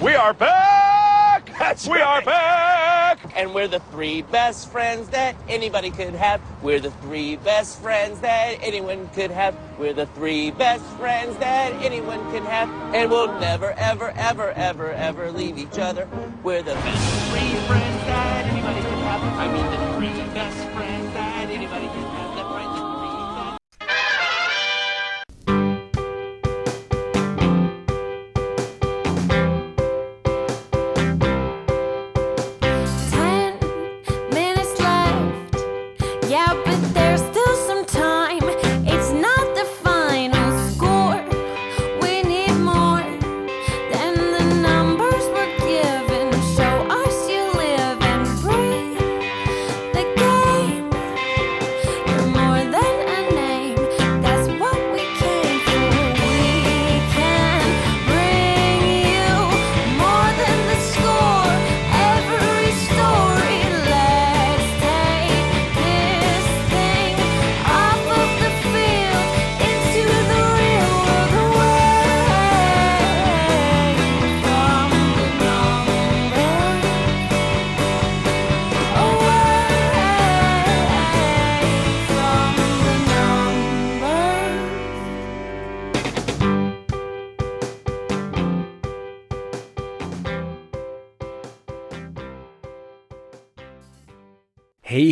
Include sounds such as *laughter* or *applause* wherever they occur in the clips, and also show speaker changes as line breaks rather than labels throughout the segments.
We are back!
That's
we are back!
And we're the three best friends that anybody could have. We're the three best friends that anyone could have. We're the three best friends that anyone can have. And we'll never, ever, ever, ever, ever leave each other. We're the best three friends that anybody could have. I mean, the three best friends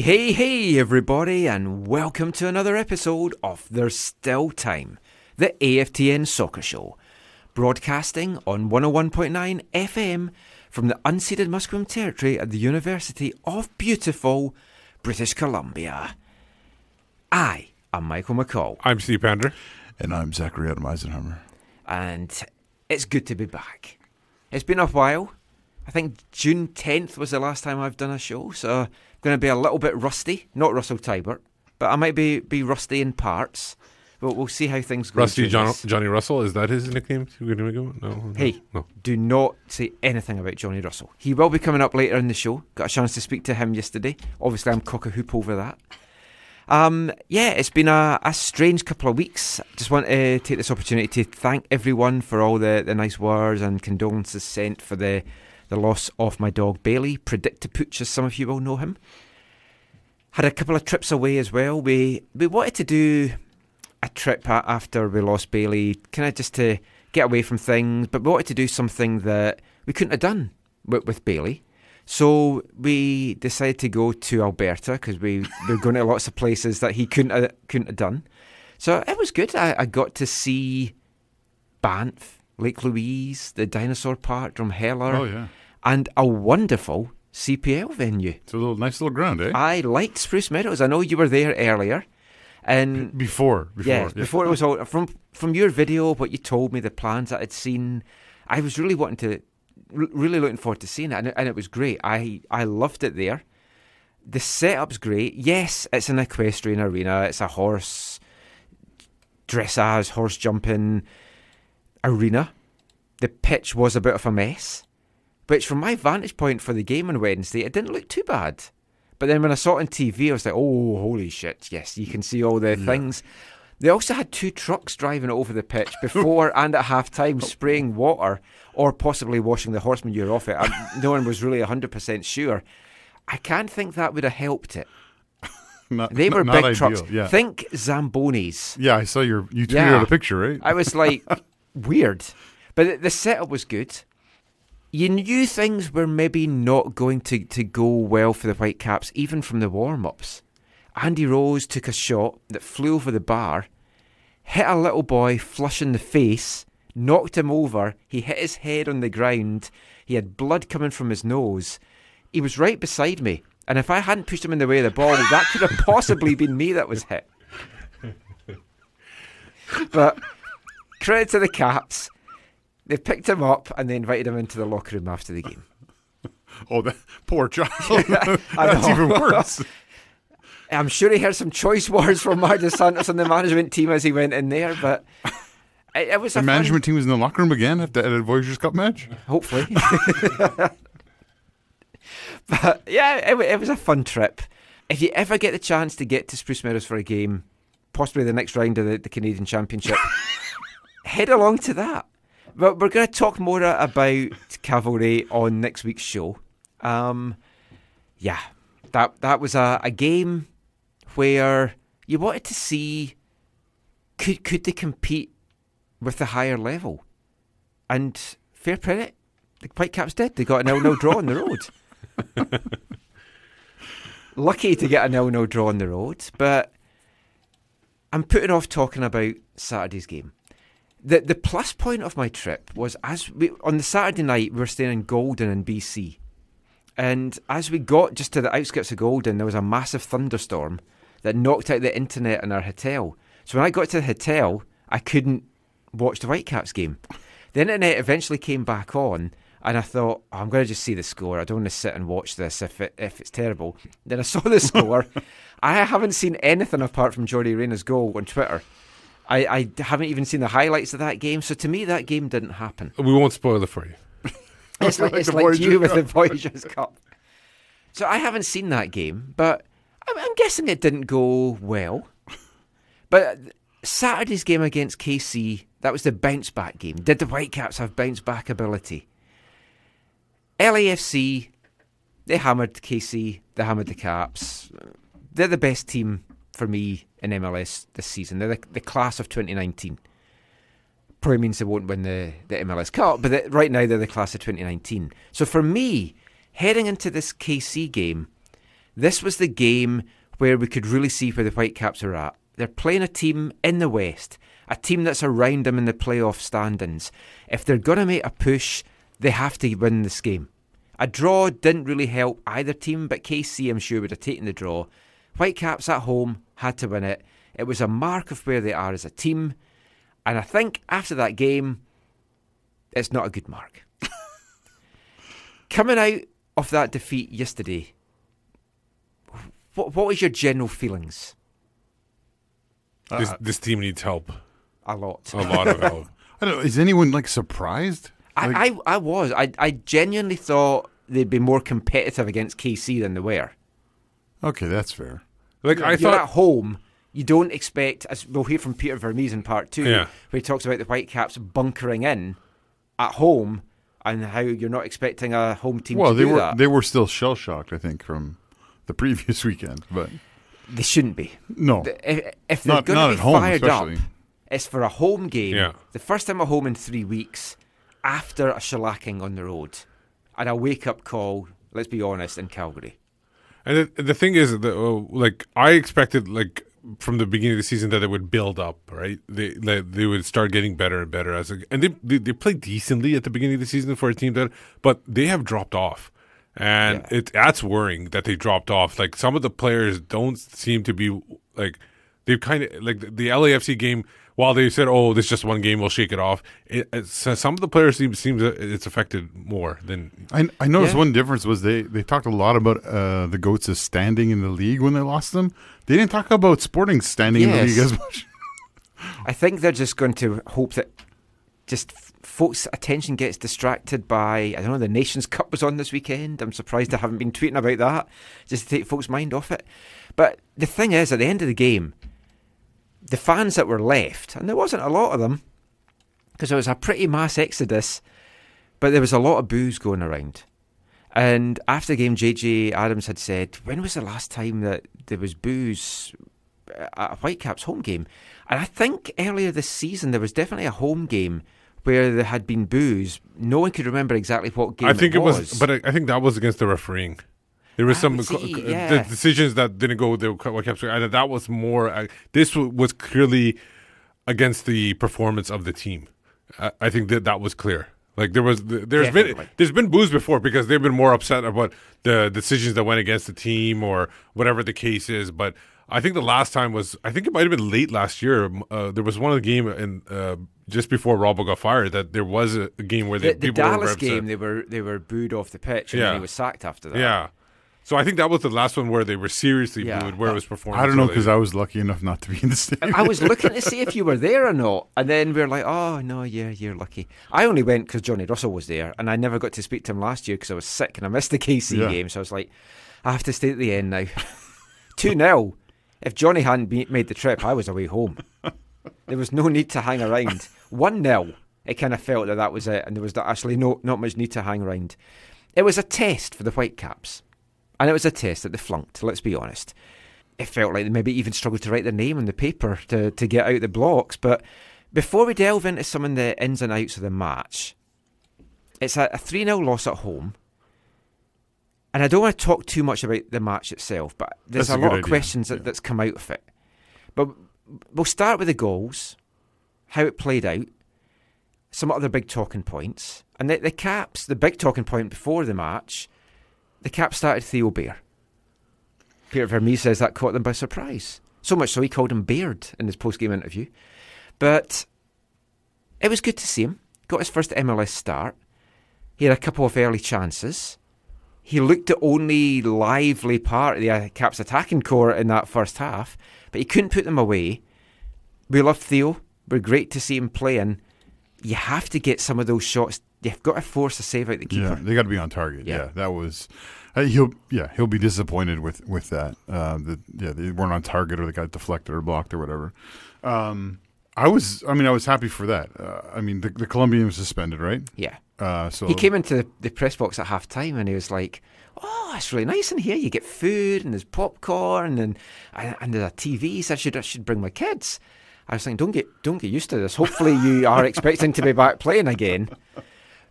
Hey, hey, hey, everybody, and welcome to another episode of There's Still Time, the AFTN Soccer Show, broadcasting on 101.9 FM from the unceded Musqueam Territory at the University of beautiful British Columbia. I am Michael McColl,
I'm Steve Pander.
And I'm Zachary Adam Eisenhammer.
and it's good to be back. It's been a while. I think June 10th was the last time I've done a show, so I'm going to be a little bit rusty. Not Russell Teibert, but I might be, be rusty in parts. But we'll see how things go.
Rusty John. Johnny Russell, is that his nickname? Two good ago? No. no,
Hey,
No.
do not say anything about Johnny Russell. He will be coming up later in the show. Got a chance to speak to him yesterday. Obviously, I'm cock a hoop over that. Um, yeah, it's been a, a strange couple of weeks. Just want to take this opportunity to thank everyone for all the, the nice words and condolences sent for the, the loss of my dog Bailey, Predict to Pooch, as some of you will know him. Had a couple of trips away as well. We we wanted to do a trip after we lost Bailey, kind of just to get away from things, but we wanted to do something that we couldn't have done with, with Bailey. So we decided to go to Alberta because we, we *laughs* were going to lots of places that he couldn't have, couldn't have done. So it was good. I, I got to see Banff, Lake Louise, the dinosaur park, Drumheller,
Oh, yeah.
and a wonderful CPL venue.
It's a little nice little ground, eh?
I liked Spruce Meadows. I know you were there earlier, and
before, before.
yeah, before it was all from from your video, what you told me, the plans that I'd seen, I was really wanting to, really looking forward to seeing it, and it, and it was great. I I loved it there. The setup's great. Yes, it's an equestrian arena. It's a horse dressage, horse jumping arena. The pitch was a bit of a mess, which from my vantage point for the game on Wednesday, it didn't look too bad. But then when I saw it on TV, I was like, oh, holy shit, yes, you can see all the things. They also had two trucks driving over the pitch *laughs* before and at half time spraying water or possibly washing the horse manure off it. Um, *laughs* no one was really 100% sure. I can't think that would have helped it. *laughs*
Not-
They were big
ideal,
trucks.
Yeah.
Think Zambonis.
yeah, I saw your you tweeted
Yeah.
out a picture, right?
I was like, weird. But the- setup was good. You knew things were maybe not going to, to go well for the Whitecaps, even from the warm ups. Andy Rose took a shot that flew over the bar, hit a little boy flush in the face, knocked him over. He hit his head on the ground. He had blood coming from his nose. He was right beside me. And if I hadn't pushed him in the way of the ball, that could have possibly been me that was hit. *laughs* But credit to the Caps. They picked him up and they invited him into the locker room after the game. *laughs*
oh, that poor child. *laughs* *laughs* That's even worse.
I'm sure he heard some choice words from Marc Dos Santos and the management team as he went in there, but it, it was
The
a
management team was in the locker room again at, the, a Voyageurs Cup match.
Fun, hopefully. but yeah, it, it was a fun trip. If you ever get the chance to get to Spruce Meadows for a game, possibly the next round of the, the Canadian Championship, head along to that. but we're going to talk more about Cavalry on next week's show. Um, yeah, that that was a, a game where you wanted to see could could they compete with the higher level, and fair credit, the Whitecaps did. They got an 0 0 draw on the road. *laughs* Lucky to get a 0 0 draw on the road, but I'm putting off talking about Saturday's game. The the plus point of my trip was as we on the Saturday night we were staying in Golden in BC. And as we got just to the outskirts of Golden, there was a massive thunderstorm that knocked out the internet in our hotel. So when I got to the hotel, I couldn't watch the Whitecaps game. The internet eventually came back on, and I thought, oh, I'm going to just see the score. I don't want to sit and watch this if it, if it's terrible. Then I saw the *laughs* score. I haven't seen anything apart from Yordy Reyna's goal on Twitter. I, I haven't even seen the highlights of that game. So to me, that game didn't happen.
We won't spoil it for you. *laughs*
It's like,
Like
it's like
Voyagers
you with the
Cup.
Voyageurs Cup. So I haven't seen that game, but I'm, I'm guessing it didn't go well. But Saturday's game against KC, that was the bounce back game. Did the Whitecaps have bounce back ability? LAFC, they hammered KC, they hammered the Caps. They're the best team for me in MLS this season. They're the, the class of 2019 probably means they won't win the, the MLS Cup, but the, right now they're the class of 2019. So for me, heading into this KC game, this was the game where we could really see where the Whitecaps are at. They're playing a team in the West, a team that's around them in the playoff standings. If they're going to make a push, they have to win this game. A draw didn't really help either team, but KC, I'm sure, would have taken the draw. Whitecaps at home had to win it. It was a mark of where they are as a team. And I think after that game, it's not a good mark. *laughs* Coming out of that defeat yesterday, what, what was your general feelings?
This, this team needs help.
A lot.
A lot of help. *laughs*
I don't know. Is anyone like surprised? Like,
I, I, I was. I, I genuinely thought they'd be more competitive against KC than they were.
okay, that's fair.
Like I
You're
thought,
at home. You don't expect, as we'll hear from Peter Vermes in part two,
Yeah.
where he talks about the Whitecaps bunkering in at home and how you're not expecting a home team
Well,
to
they were
that.
they were still shell shocked, I think, from the *laughs* previous weekend. But
They shouldn't be.
no,
If, if they're going
not
to
at
be
home,
fired up, it's for a home game.
Yeah.
The first time at home in three weeks after a shellacking on the road. And a wake up call, let's be honest, in Calgary.
And the, the thing is, that, uh, like I expected, like from the beginning of the season, that they would build up, right? They that they would start getting better and better as, a, and they, they they played decently at the beginning of the season for a team that, but they have dropped off, and
Yeah.
it that's worrying that they dropped off. Like some of the players don't seem to be like they've kind of like the, the LAFC game. While they said, "Oh, this is just one game, we'll shake it off," it, it's, some of the players seem seems it's affected more than
I, I noticed
Yeah.
one difference was they, they talked a lot about uh, the goats as standing in the league when they lost them. They didn't talk about Sporting standing in the league as much. *laughs*
I think they're just going to hope that just folks' attention gets distracted by, I don't know, the Nations Cup was on this weekend. I'm surprised I haven't been tweeting about that, just to take folks' mind off it. But the thing is, at the end of the game, the fans that were left, and there wasn't a lot of them, because it was a pretty mass exodus, but there was a lot of booze going around. And after the game, JJ Adams had said, When was the last time that there was booze at a Whitecaps home game? And I think earlier this season, there was definitely a home game where there had been booze. No one could remember exactly what game
I think it was,
was.
but I, I think that was against the refereeing. There was
Ah,
some co-
see,
co-
yeah.
the decisions that didn't go the what kept and that was more. Uh, this w- was clearly against the performance of the team. I, I think that that was clear. Like there was, there's been
Definitely.
there's been booze before because they've been more upset about the decisions that went against the team or whatever the case is. But I think the last time was I think it might have been late last year. Uh, there was one of the game in uh, just before Robbo got fired that there was a, game where they,
the
people were
Dallas
upset.
game, they were they were booed off the pitch, and
Yeah.
he was sacked after that.
Yeah. So I think that was the last one where they were seriously
Yeah.
booed, where it was performed.
I don't know because. I was lucky enough not to be in the stadium.
I was looking to *laughs* see if you were there or not, and then we are like, "Oh no, yeah, you're lucky." I only went because Johnny Russell was there, and I never got to speak to him last year because I was sick and I missed the KC
Yeah.
game. So I was like, "I have to stay at the end now." *laughs* Two 0 If Johnny hadn't be- made the trip, I was away home. There was no need to hang around. *laughs* One 0 it kind of felt that that was it, and there was actually no not much need to hang around. It was a test for the Whitecaps, and it was a test that they flunked. Let's be honest. It felt like they maybe even struggled to write their name on the paper to to get out the blocks. But before we delve into some of the ins and outs of the match, it's a, a 3 0 loss at home. And I don't want to talk too much about the match itself, but there's
That's
a
a
lot of
idea,
questions that,
yeah.
that's come out of it. But we'll start with the goals, how it played out, some other big talking points. And the, the Caps, the big talking point before the match, the cap started Theo Bair. Peter Vermes says that caught them by surprise. So much so he called him Beard in his post game interview. But it was good to see him. Got his first MLS start. He had a couple of early chances. He looked the only lively part of the uh, Caps attacking core in that first half, but he couldn't put them away. We love Theo. We're great to see him playing. You have to get some of those shots. You've got to force a save out the keeper.
Yeah, they got to be on target.
Yeah.
Yeah, that was. Uh, he'll yeah he'll be disappointed with with that. Uh, that yeah they weren't on target or they got deflected or blocked or whatever. Um, I was I mean I was happy for that. Uh, I mean the, the Colombian was suspended right.
Yeah.
Uh, so
He came into the, press box at half time and he was like, Oh, it's really nice in here. You get food and there's popcorn and and, and there's a TV. So I should I should bring my kids. I was saying, don't get don't get used to this. Hopefully you are *laughs* expecting to be back playing again.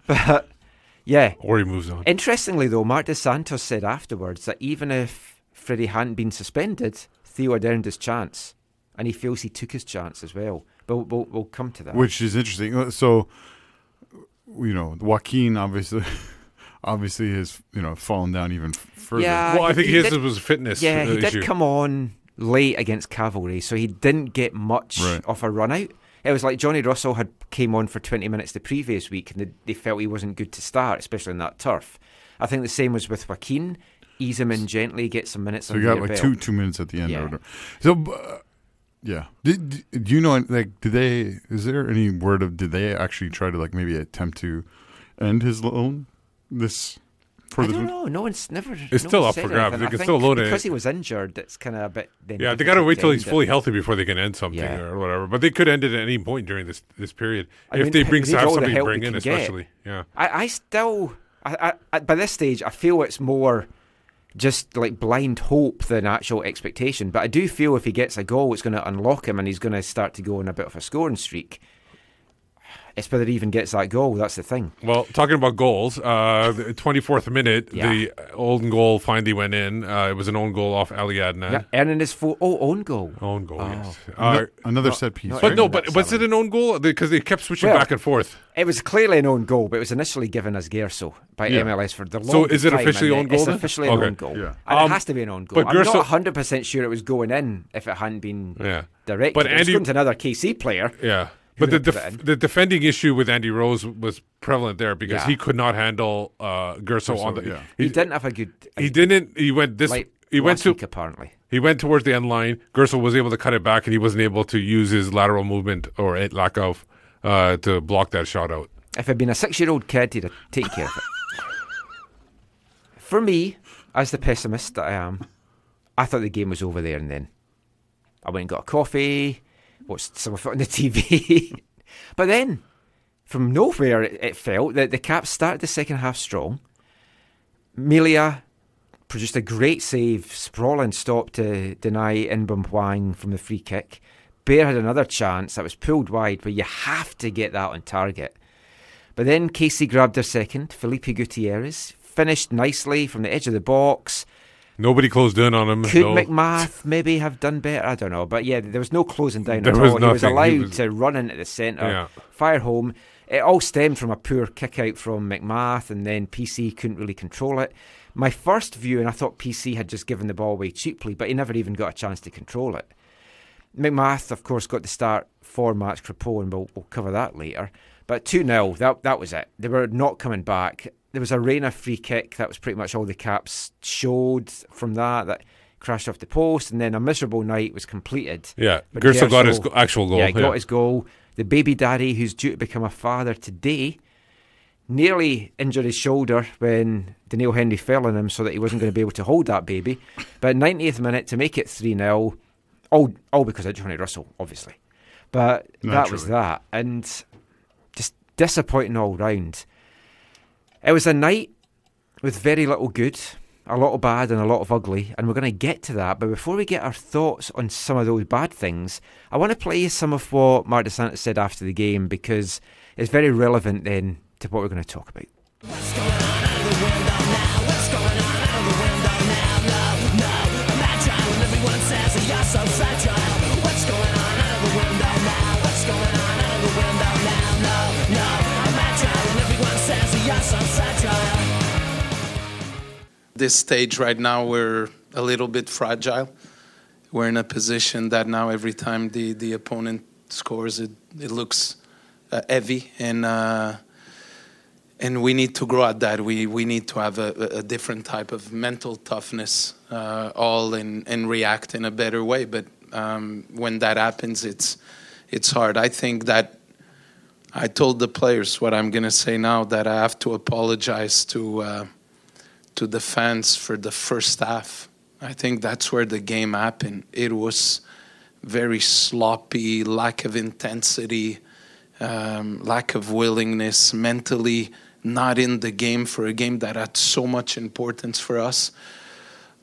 *laughs* But yeah,
Or he moves on.
Interestingly, though, Marc Dos Santos said afterwards that even if Freddie hadn't been suspended, Theo had earned his chance, and he feels he took his chance as well. But we'll, we'll, we'll come to that.
which is interesting. Uh, So, you know, Joaquin obviously, *laughs* obviously has you know fallen down even further.
Yeah,
well, I think
he
his
did-
was fitness
yeah, he did come on late against Cavalry, so he didn't get much
Right.
of a run out. It was like Johnny Russell had came on for 20 minutes the previous week, and they, they felt he wasn't good to start, especially in that turf. I think the same was with Joaquin. Ease him in gently, get some minutes
So you got like
belt.
two two minutes at the end.
Yeah.
So, uh, yeah. Did, did- do you know like did they? Is there any word of did they actually try to like maybe attempt to end his loan this for
I
this?
don't know. No one's never.
It's
no
still up for grabs. They can still load it.
because he was injured. It's kind of a bit.
Yeah, they got to wait till he's fully
it.
healthy before they can end something
Yeah.
or whatever. But they could end it at any point during this this period
I
if
mean,
they bring
need
have
the
somebody bring in,
can get.
especially. Yeah,
I, I still, I, I, I, by this stage, I feel it's more just like blind hope than actual expectation. But I do feel if he gets a goal, it's going to unlock him and he's going to start to go on a bit of a scoring streak. It's whether he even gets that goal. That's the thing.
Well, talking about goals, uh, the 24th minute,
Yeah.
the own goal finally went in. Uh, it was an own goal off Ali Adnan.
Yeah, earning his full oh own goal.
Own goal,
Oh.
yes.
Ano-
Uh,
Another set piece.
but
right?
no, but
that
was it an own goal? Because they kept switching
Well,
back and forth.
It was clearly an own goal, but it was initially given as Gerso by
Yeah.
MLS for the longest
So is it officially
and
own goal
It's
then?
officially an own goal.
Yeah.
And
Um,
it has to be an own goal.
but
I'm
Gerso-
not 100% sure it was going in if it hadn't been
Yeah.
directed.
But
it was
Andy-
going to another KC player.
Yeah.
Who
But the def- the defending issue with Andy Rose was prevalent there because
Yeah.
he could not handle uh, Gerso
Gerso,
on the.
yeah.
He,
He,
didn't have a good.
he didn't. He went this.
like,
he went
last
to.
week, apparently.
He went towards the end line. Gersel was able to cut it back, and he wasn't able to use his lateral movement or a lack of uh, to block that shot out.
If I'd been a six-year-old kid, he'd have taken care of it. For me, as the pessimist that I am, I thought the game was over there and then. I went and got a coffee, watched some of it on the TV. *laughs* but then, from nowhere, it, it felt that the Caps started the second half strong. Melia produced a great save, sprawling stop to deny Inbeom Hwang from the free kick. Bair had another chance that was pulled wide, but you have to get that on target. But then KC grabbed their second, Felipe Gutierrez, finished nicely from the edge of the box.
Nobody closed in on him.
Could
no.
MacMath maybe have done better? I don't know. But yeah, there was no closing down
There
at
was
all. He was
nothing. He
allowed
was-
to run into the centre,
Yeah.
fire home. It all stemmed from a poor kick out from MacMath, and then PC couldn't really control it. My first view, and I thought PC had just given the ball away cheaply, but he never even got a chance to control it. MacMath, of course, got the start for Max Crepeau, and we'll, we'll cover that later. But 2 0, that, that was it. They were not coming back. There was a Reyna free kick. That was pretty much all the Caps showed from that. That crashed off the post, and then a miserable night was completed.
Yeah,
But
Gersel got his actual goal.
Yeah, he got his goal. The baby daddy, who's due to become a father today, nearly injured his shoulder when Doneil Henry fell on him so that he wasn't going to be able to hold that baby. But 90th minute to make it 3 0, all, all because of Johnny Russell, obviously. But that was that. And just disappointing all round. It was a night with very little good, a lot of bad, and a lot of ugly, and we're going to get to that. But before we get our thoughts on some of those bad things, I want to play some of what Marc Dos Santos said after the game because it's very relevant then to what we're going to talk about.
This stage right now, we're a little bit fragile. We're in a position that now every time the, the opponent scores, it, it looks uh, heavy, and uh, and we need to grow at that. We we need to have a, a different type of mental toughness, uh, all in and react in a better way. But um, when that happens, it's it's hard. I think that I told the players what I'm going to say now that I have to apologize to uh, to the fans for the first half. I think that's where the game happened. It was very sloppy, lack of intensity, um, lack of willingness, mentally not in the game for a game that had so much importance for us.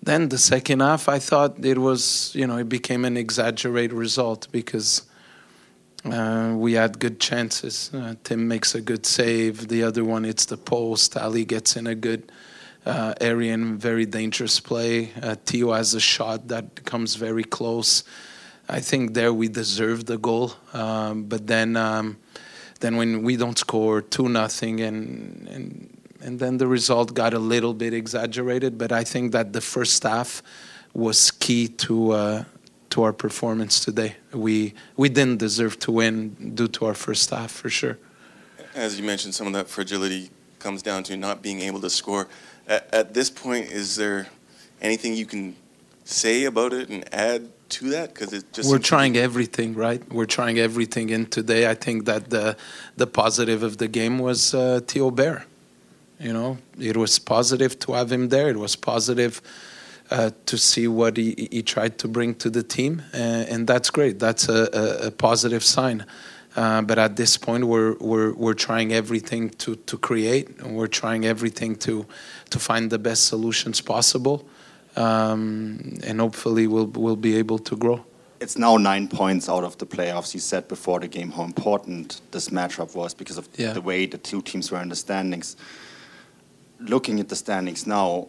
Then the second half, I thought it was, you know, it became an exaggerated result because uh, we had good chances. Uh, Tim makes a good save. The other one, it's the post. Ali gets in a good uh, area and very dangerous play. Uh, Tio has a shot that comes very close. I think there we deserved the goal, um, but then um, then when we don't score two nothing and and and then the result got a little bit exaggerated. But I think that the first half was key to. Uh, to our performance today, we we didn't deserve to win due to our first half for sure.
As you mentioned, some of that fragility comes down to not being able to score. At, at this point, is there anything you can say about it and add to that? Because it just
we're trying everything, right? We're trying everything. And today, I think that the the positive of the game was uh, Theo Bair. You know, it was positive to have him there. It was positive uh, to see what he, he tried to bring to the team, uh, and that's great. That's a, a, a positive sign. Uh, but at this point, we're we're we're trying everything to to create, and we're trying everything to to find the best solutions possible, um, and hopefully, we'll we'll be able to grow.
It's now nine points out of the playoffs. You said before the game how important this matchup was because of
Yeah.
the way the two teams were in the standings. Looking at the standings now,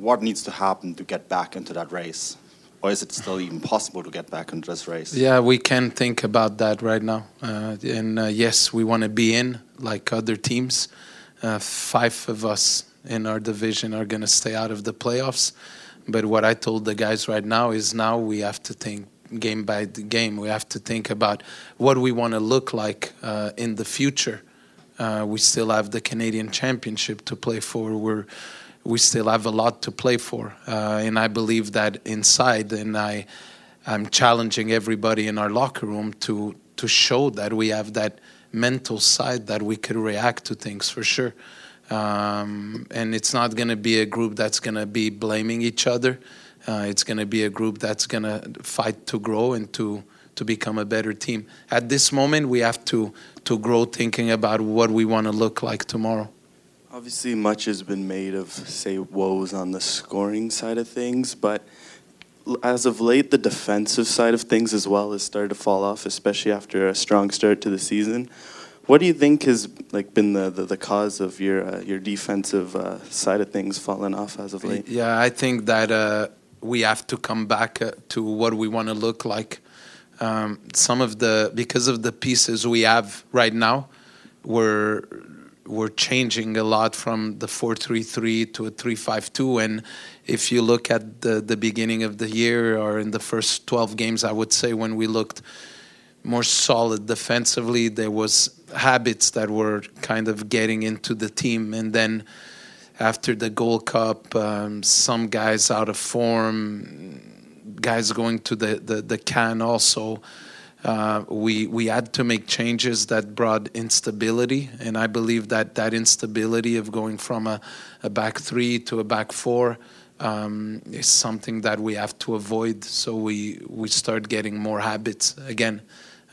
what needs to happen to get back into that race? Or is it still even possible to get back into this race?
Yeah, we can think about that right now. Uh, and uh, yes, we want to be in like other teams. Uh, five of us in our division are going to stay out of the playoffs. But what I told the guys right now is now we have to think game by game. We have to think about what we want to look like uh, in the future. Uh, we still have the Canadian Championship to play for. We're we still have a lot to play for, uh, and I believe that inside. And I, I'm challenging everybody in our locker room to to show that we have that mental side that we could react to things for sure. Um, and it's not going to be a group that's going to be blaming each other. Uh, it's going to be a group that's going to fight to grow and to to become a better team. At this moment, we have to to grow, thinking about what we want to look like tomorrow.
Obviously, much has been made of, say, woes on the scoring side of things, but as of late, the defensive side of things as well has started to fall off, especially after a strong start to the season. What do you think has like been the, the, the cause of your uh, your defensive uh, side of things falling off as of late?
Yeah, I think that uh, we have to come back uh, to what we want to look like. Um, some of the because of the pieces we have right now, we're we're changing a lot from the four three three to a three five two. And if you look at the the beginning of the year or in the first twelve games, I would say when we looked more solid defensively, there was habits that were kind of getting into the team, and then after the Gold Cup, um, some guys out of form, guys going to the, the, the can also. Uh, we we had to make changes that brought instability, and I believe that that instability of going from a, a back three to a back four um, is something that we have to avoid. So we we start getting more habits again.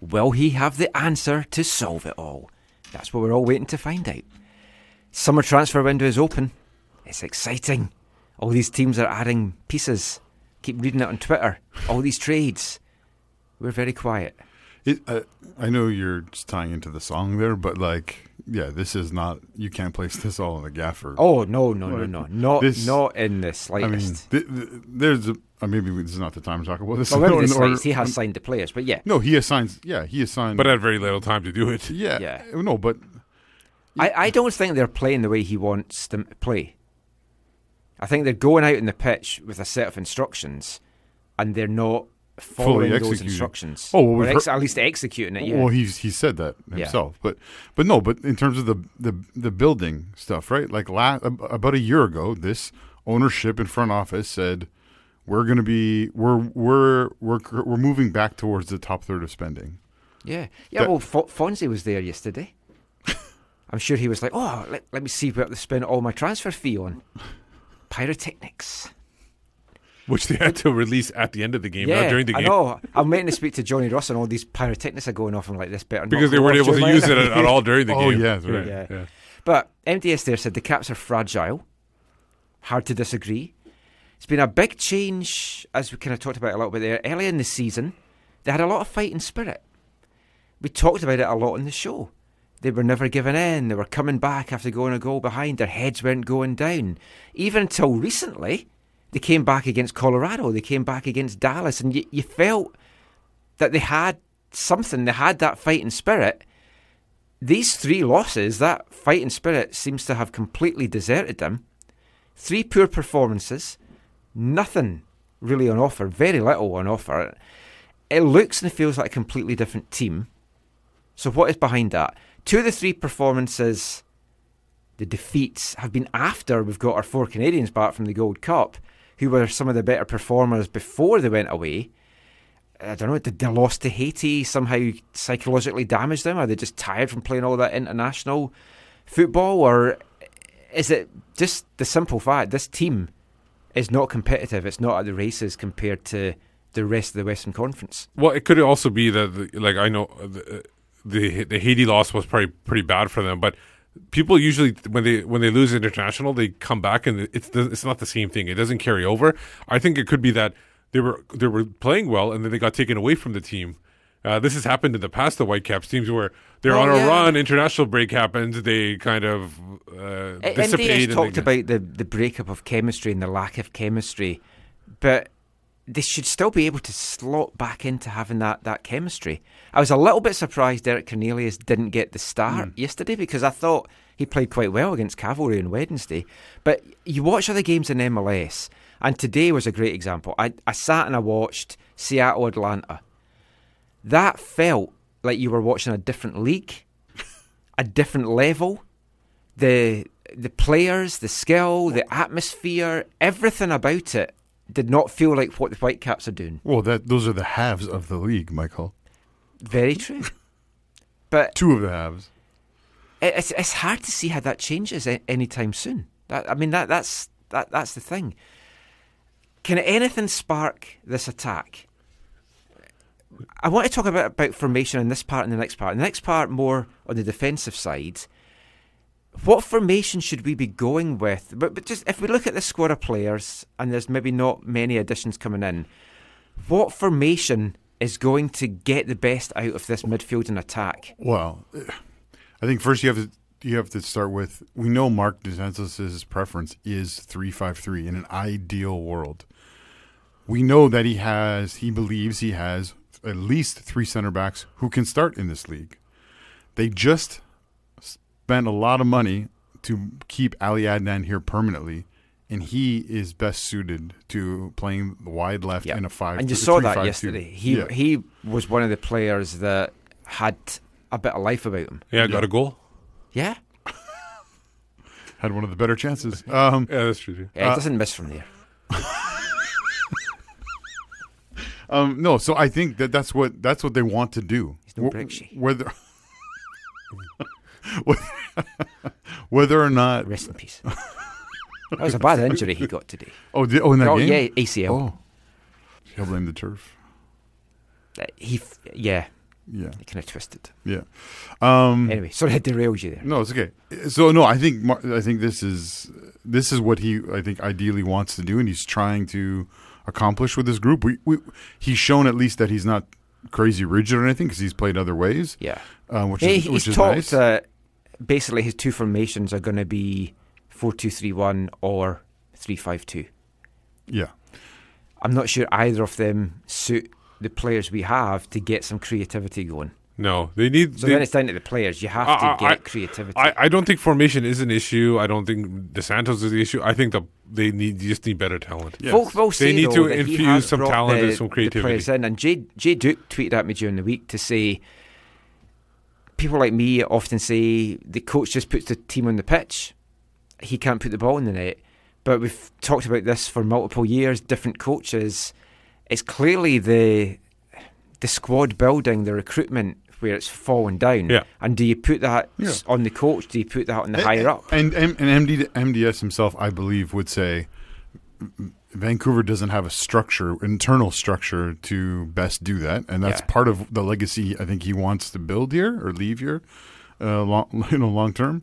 Will he have the answer to solve it all? That's what we're all waiting to find out. Summer transfer window is open. It's exciting. All these teams are adding pieces. Keep reading it on Twitter. All these trades. We're very quiet.
It, uh, I know you're just tying into the song there, but like, yeah, this is not. You can't place this all in the gaffer.
Oh no no no
Like,
no not
this-
not in the
I
slightest.
mean, th- th- there's a, uh, maybe this is not the time to talk about this.
well, maybe
Or-
the he has signed the players, but yeah,
No, he assigns. Yeah, he assigned.
But had very little time to do it. *laughs*
yeah,
Yeah.
no, but
I, I don't think they're playing the way he wants them to play. I think they're going out in the pitch with a set of instructions, and they're not following those instructions.
Oh, well, we've
ex-
heard-
at least executing it. Yeah.
Well, he's he said that himself, but but no, but in terms of the the the building stuff, right? Like la- about a year ago, this ownership and front office said we're going to be we're we're we're we're moving back towards the top third of spending.
yeah, yeah.
that-
well, Fo- Fonzie was there yesterday. *laughs* I'm sure he was like, "Oh, let, let me see what they spend all my transfer fee on." Pyrotechnics.
Which they had to release at the end of the game,
yeah,
not during the game.
I know. I'm waiting to speak to Johnny Ross and all these pyrotechnics are going off. and like, this better
Because they weren't able to use it at, at all during the *laughs*
Oh
game.
yeah, that's right.
Yeah. But MDS there said the Caps are fragile. Hard to disagree. It's been a big change, as we kind of talked about a little bit there. Early in the season, they had a lot of fighting spirit. We talked about it a lot on the show. They were never giving in. They were coming back after going a goal behind. Their heads weren't going down. Even until recently, they came back against Colorado. They came back against Dallas. And you, you felt that they had something. They had that fighting spirit these three losses, that fighting spirit seems to have completely deserted them. Three poor performances, nothing really on offer, very little on offer. It looks and feels like a completely different team. So, what is behind that? Two of the three performances, the defeats, have been after we've got our four Canadians back from the Gold Cup, who were some of the better performers before they went away. I don't know, did the loss to Haiti somehow psychologically damage them? Are they just tired from playing all that international football? Or is it just the simple fact this team is not competitive? It's not at the races compared to the rest of the Western Conference.
Well, it could also be that, the, like, I know uh, the, the the Haiti loss was probably pretty bad for them, but people usually when they when they lose international, they come back and it's it's not the same thing. It doesn't carry over. I think it could be that they were they were playing well and then they got taken away from the team. Uh, this has happened in the past. The Whitecaps teams where they're
Oh,
on a
yeah.
run, international break happens, they kind of uh,
A-
dissipate.
MDS
and
talked
they-
about the, the breakup of chemistry and the lack of chemistry, but they should still be able to slot back into having that, that chemistry. I was a little bit surprised Derek Cornelius didn't get the start yesterday because I thought he played quite well against Cavalry on Wednesday. But you watch other games in MLS, and today was a great example. I, I sat and I watched Seattle Atlanta. That felt like you were watching a different league, *laughs* a different level the the players, the skill, the atmosphere, everything about it did not feel like what the Whitecaps are doing.
Well, that those are the halves of the league, Michael.
Very true. But
Two of the halves.
it's it's hard to see how that changes anytime soon. That I mean that that's that that's the thing. Can anything spark this attack? I want to talk about about formation in this part and the next part. The next part more on the defensive side. What formation should we be going with? But, but just if we look at the squad of players and there's maybe not many additions coming in, what formation is going to get the best out of this midfield and attack?
Well, I think first you have to you have to start with we know Marc Dos Santos' preference is three five three in an ideal world. We know that he has he believes he has at least three center backs who can start in this league. They just spent a lot of money to keep Ali Adnan here permanently, and he is best suited to playing the wide left
Yeah.
in a five.
and you
th-
saw
three,
that
five, two.
yesterday. He
Yeah.
he was one of the players that had a bit of life about him.
yeah, got a goal.
Yeah, *laughs*
had one of the better chances. Um,
Yeah, that's true. Too.
yeah,
Uh,
he doesn't miss from there. *laughs*
Um, no, so I think that that's what that's what they want to do.
He's no
Wh- Whether *laughs* whether or not
Rest in peace. that was a bad injury he got today.
oh oh in that
oh
game
yeah, ACL.
oh He'll blame the turf.
Uh, He, f- yeah,
Yeah,
he kind of twisted.
yeah. Um,
Anyway, sorry I derailed you there.
No, it's okay. So no, I think Mar- I think this is this is what he I think ideally wants to do, and he's trying to accomplish with this group. We, we he's shown at least that he's not crazy rigid or anything because he's played other ways.
Yeah.
uh, which is which
he's
is
talked
nice.
that basically his two formations are going to be four two three one or three five two.
yeah,
I'm not sure either of them suit the players we have to get some creativity going.
No, they need.
So
they-
then it's down to the players. You have
I-
to get
I-
creativity.
I, I don't think formation is an issue. I don't think Dos Santos is the issue. I think the they need just need better talent.
Yes.
Folk will say
They need
though,
to
that he
infuse
has
some talent
the,
and some
the
creativity.
players in. And Jay, Jay Duke tweeted at me during the week to say, people like me often say the coach just puts the team on the pitch. He can't put the ball in the net. But we've talked about this for multiple years. Different coaches. It's clearly the the squad building, the recruitment where it's fallen down.
Yeah.
And do you put that
Yeah.
on the coach? Do you put that on the higher up?
And and, and MD, MDS himself, I believe, would say Vancouver doesn't have a structure, internal structure to best do that, and that's
Yeah.
part of the legacy I think he wants to build here or leave here, uh, long, *laughs* you know, long term,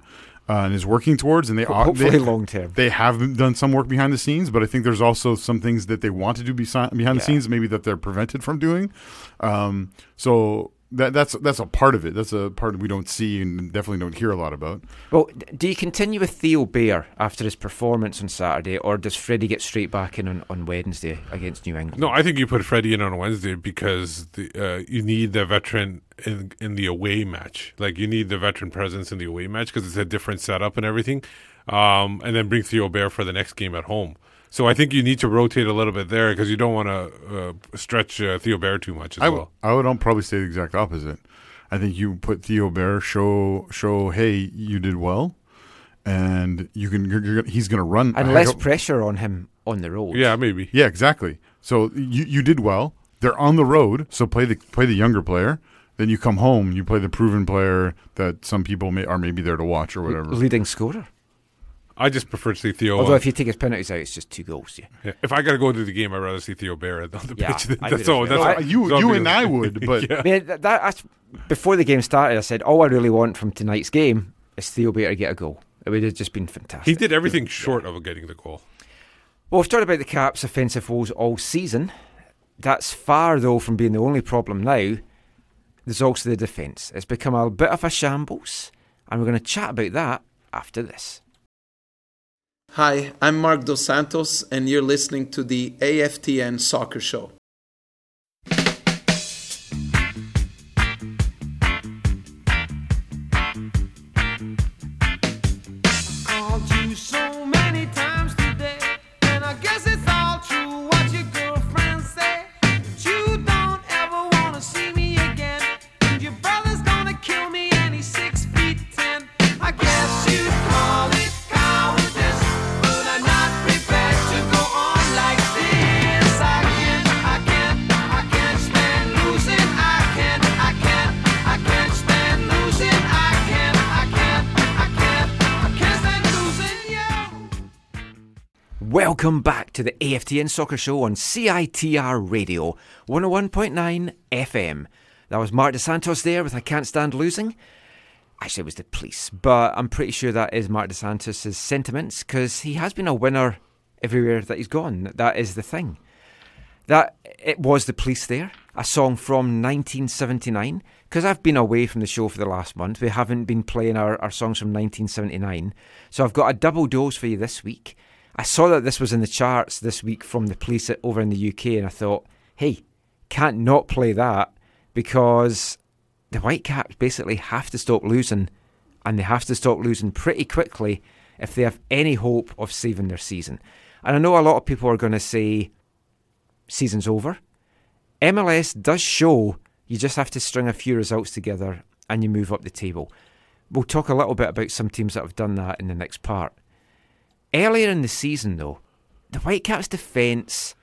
uh, and is working towards. And they are
Hopefully
they,
long term.
They have done some work behind the scenes, but I think there's also some things that they want to do besi- behind the scenes, maybe that they're prevented from doing. Um, so that that's that's a part of it. That's a part we don't see and definitely don't hear a lot about.
Well, do you continue with Theo Bair after his performance on Saturday, or does Freddie get straight back in on, on Wednesday against New England?
No, I think you put Freddie in on Wednesday because the, uh, you need the veteran in in the away match. Like you need the veteran presence in the away match because it's a different setup and everything. Um, and then bring Theo Bair for the next game at home. So I think you need to rotate a little bit there because you don't want to uh, stretch uh, Theo Bair too much as
I, w-
well.
I would um, probably say the exact opposite. I think you put Theo Bair show show hey you did well, and you can you're, you're, gonna- he's going to run
and less
don't-
pressure on him on the road.
Yeah, maybe.
Yeah, exactly. So you you did well. They're on the road, so play the play the younger player. Then you come home, you play the proven player that some people may are maybe there to watch or whatever.
leading scorer.
I just prefer to see Theo.
Although
uh,
if you take his penalties out, it's just two goals. Yeah,
yeah. If I got to go to the game, I'd rather see Theo Bair on the
Yeah,
pitch. *laughs*
I
That's all. That's
well.
all-
you you and I would, *laughs* but
Yeah.
I mean, that, that's before the game started. I said all I really want from tonight's game is Theo Bair to get a goal. It would have just been fantastic.
he did everything short of getting the goal.
Well, we've talked about the Caps' offensive woes all season. That's far, though, from being the only problem now. There's also the defence. It's become a bit of a shambles, and we're going to chat about that after this.
Hi, I'm Marc Dos Santos, and you're listening to the AFTN Soccer Show.
Welcome back to the AFTN Soccer Show on CITR Radio 101.9 FM. That was Marc Dos Santos there with I Can't Stand Losing. Actually, it was the police, but I'm pretty sure that is Marc Dos Santos' sentiments because he has been a winner everywhere that he's gone. That is the thing. That it was the police there, a song from 1979. Because I've been away from the show for the last month, we haven't been playing our, our songs from 1979. So I've got a double dose for you this week. I saw that this was in the charts this week from the police over in the UK, and I thought, hey, can't not play that because the Whitecaps basically have to stop losing, and they have to stop losing pretty quickly if they have any hope of saving their season. And I know a lot of people are going to say, season's over. MLS does show you just have to string a few results together and you move up the table. We'll talk a little bit about some teams that have done that in the next part. Earlier in the season, though, the Whitecaps' defence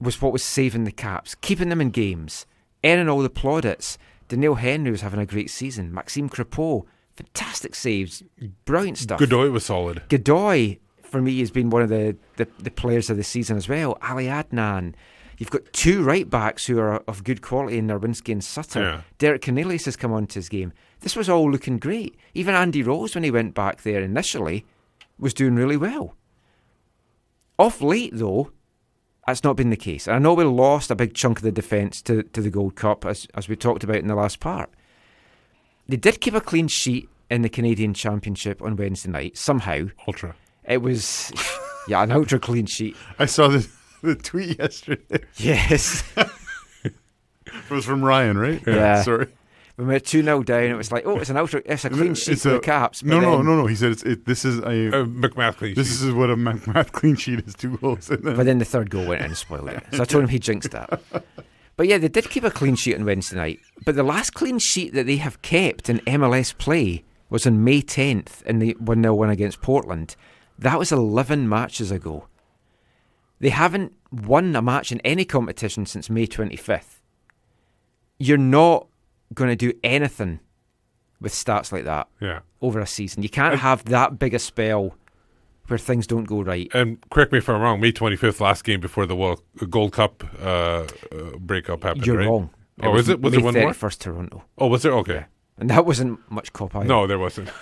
was what was saving the Caps, keeping them in games, earning all the plaudits. Doneil Henry was having a great season. Maxime Crepeau, fantastic saves, brilliant stuff.
Godoy was solid.
Godoy, for me, has been one of the, the, the players of the season as well. Ali Adnan. You've got two right backs who are of good quality in Nerwinski and Sutter.
Yeah.
Derek Cornelius has come onto his game. This was all looking great. Even Andy Rose, when he went back there initially, was doing really well. Off late, though, that's not been the case. And I know we lost a big chunk of the defence to, to the Gold Cup, as, as we talked about in the last part. They did keep a clean sheet in the Canadian Championship on Wednesday night, somehow.
Ultra.
It was, *laughs* yeah, an ultra clean sheet.
I saw the, *laughs* the tweet yesterday.
Yes. *laughs*
It was from Ryan, right?
Yeah.
Sorry.
When we were 2 0 down, it was like, oh, it's an ultra, it's a clean sheet
It's
for
a-
the Caps. but
No, no,
then-
no, no. He said it's it. This is a
Uh, MacMath clean
this
sheet.
is what a math *laughs* clean sheet is. Two goals. Then,
But then the third goal went in and spoiled it. So I told him he jinxed that. But yeah, they did keep a clean sheet on Wednesday night. But the last clean sheet that they have kept in MLS play was on May 10th in the 1 0 win against Portland. That was 11 matches ago. They haven't won a match in any competition since May 25th. You're not going to do anything with stats like that
Yeah.
over a season. You can't have that big a spell where things don't go right.
And correct me if I'm wrong. May 25th, last game before the World Gold Cup uh, uh, breakup happened.
You're
right?
wrong.
Oh, was it? Was
May
there one more?
31st Toronto.
Oh, was there? Okay.
And that wasn't much cop either.
No, there wasn't. *laughs*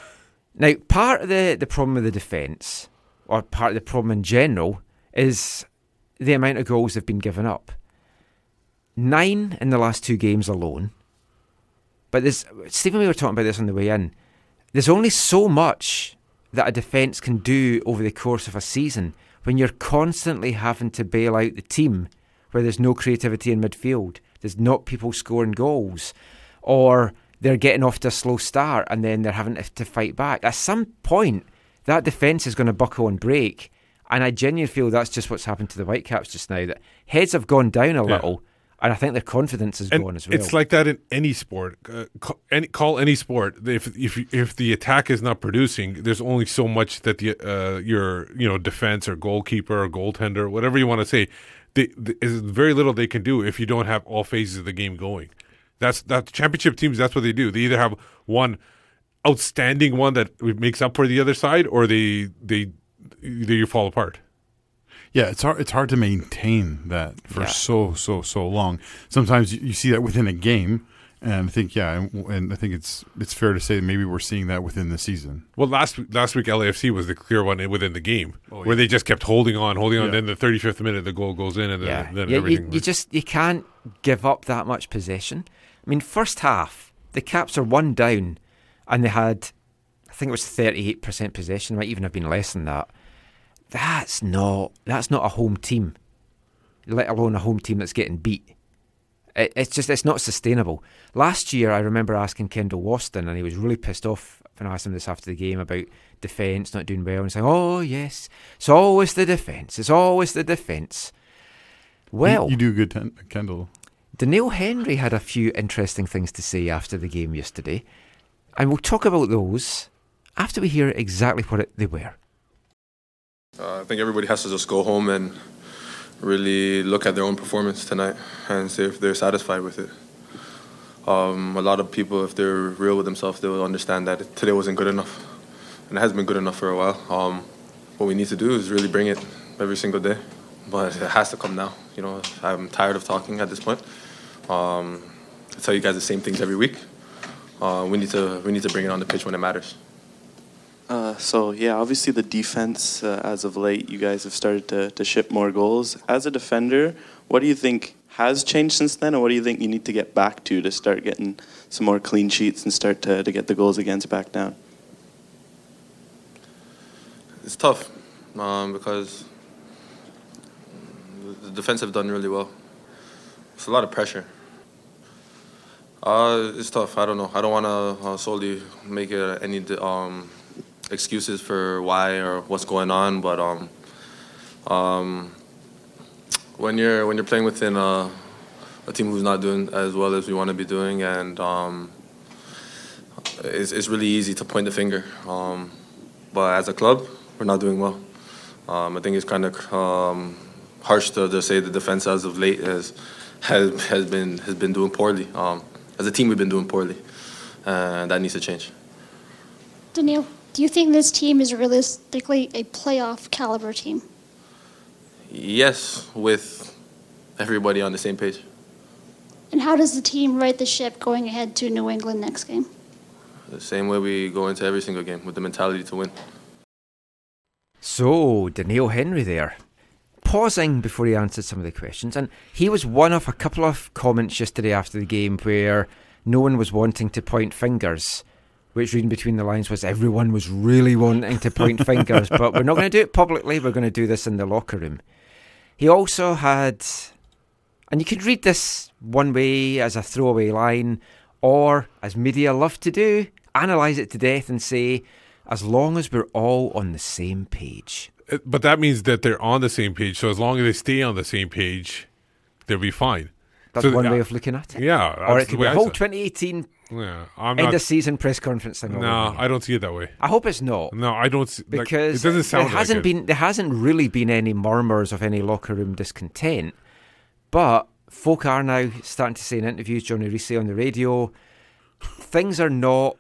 Now, part of the, the problem with the defence, or part of the problem in general, is the amount of goals they've been given up. Nine in the last two games alone. But there's Stephen, we were talking about this on the way in. There's only so much that a defence can do over the course of a season when you're constantly having to bail out the team where there's no creativity in midfield. There's not people scoring goals. Or they're getting off to a slow start and then they're having to, fight back. At some point, that defence is going to buckle and break. And I genuinely feel that's just what's happened to the Whitecaps just now. That heads have gone down a
Yeah.
And I think their confidence is
And
gone as well.
It's like that in any sport. Uh, call, any, call any sport. If if if the attack is not producing, there's only so much that the uh, your you know defense or goalkeeper or goaltender, whatever you want to say, they, there's very little they can do if you don't have all phases of the game going. That's that championship teams. That's what they do. They either have one outstanding one that makes up for the other side, or they they you fall apart.
Yeah, it's hard. It's hard to maintain that for
Yeah.
so so so long. Sometimes you, you see that within a game, and I think yeah, and, and I think it's it's fair to say that maybe we're seeing that within the season.
Well, last last week LAFC was the clear one within the game, oh, where they just kept holding on, holding on.
Yeah.
Then the 35th minute, the goal goes in, and then,
yeah,
then
Yeah,
everything.
you, you just you can't give up that much possession. I mean, first half the Caps are one down, and they had, I think it was thirty eight percent possession. Might even have been less than that. That's not that's not a home team, let alone a home team that's getting beat. It, it's just it's not sustainable. Last year, I remember asking Kendall Waston, and he was really pissed off when I asked him this after the game about defence not doing well, and saying, "Oh yes, it's always the defence. It's always the defence." Well,
you, do good, ten, Kendall.
Doneil Henry had a few interesting things to say after the game yesterday, and we'll talk about those after we hear exactly what it, they were.
Uh, I think everybody has to just go home and really look at their own performance tonight and see if they're satisfied with it. Um, a lot of people, if they're real with themselves, they will understand that today wasn't good enough, and it hasn't been good enough for a while. Um, what we need to do is really bring it every single day, but it has to come now. You know, I'm tired of talking at this point. Um, I tell you guys the same things every week. Uh, we need to we need to bring it on the pitch when it matters.
Uh, so yeah, obviously the defense uh, as of late, you guys have started to, to ship more goals. As a defender, what do you think has changed since then, and what do you think you need to get back to to start getting some more clean sheets and start to, to get the goals against back down?
It's tough um, because the defense have done really well. It's a lot of pressure. Uh, it's tough. I don't know. I don't want to uh, solely make uh, any um, excuses for why or what's going on, but um, um, when you're when you're playing within a, a team who's not doing as well as we want to be doing, and um, it's, it's really easy to point the finger. Um, but as a club, we're not doing well. Um, I think it's kind of um, harsh to, to say the defense as of late has has has been has been doing poorly. Um, as a team, we've been doing poorly, and that needs to change.
Doneil, do you think this team is realistically a playoff caliber team?
Yes, with everybody on the same page.
And how does the team right the ship going ahead to New England next game?
The same way we go into every single game with the mentality to win.
So, Doneil Henry there, pausing before he answered some of the questions, and he was one of a couple of comments yesterday after the game where no one was wanting to point fingers. Which, reading between the lines, was everyone was really wanting to point *laughs* fingers, but we're not going to do it publicly. We're going to do this in the locker room. He also had, and you could read this one way as a throwaway line, or as media love to do, analyse it to death and say, as long as we're all on the same page.
Uh, But that means that they're on the same page. So as long as they stay on the same page, they'll be fine.
That's
So,
one
uh,
way of looking at it.
Yeah,
Or
that's
it
the
could be a
I
whole 2018
Yeah, I'm
end
not.
of season press conference thing.
No,
over again.
I don't see it that way.
I hope it's not.
No, I don't. See, like,
because
it doesn't sound.
there hasn't
like it.
been there hasn't really been any murmurs of any locker room discontent, but folk are now starting to say in interviews, Jon Erice on the radio, things are not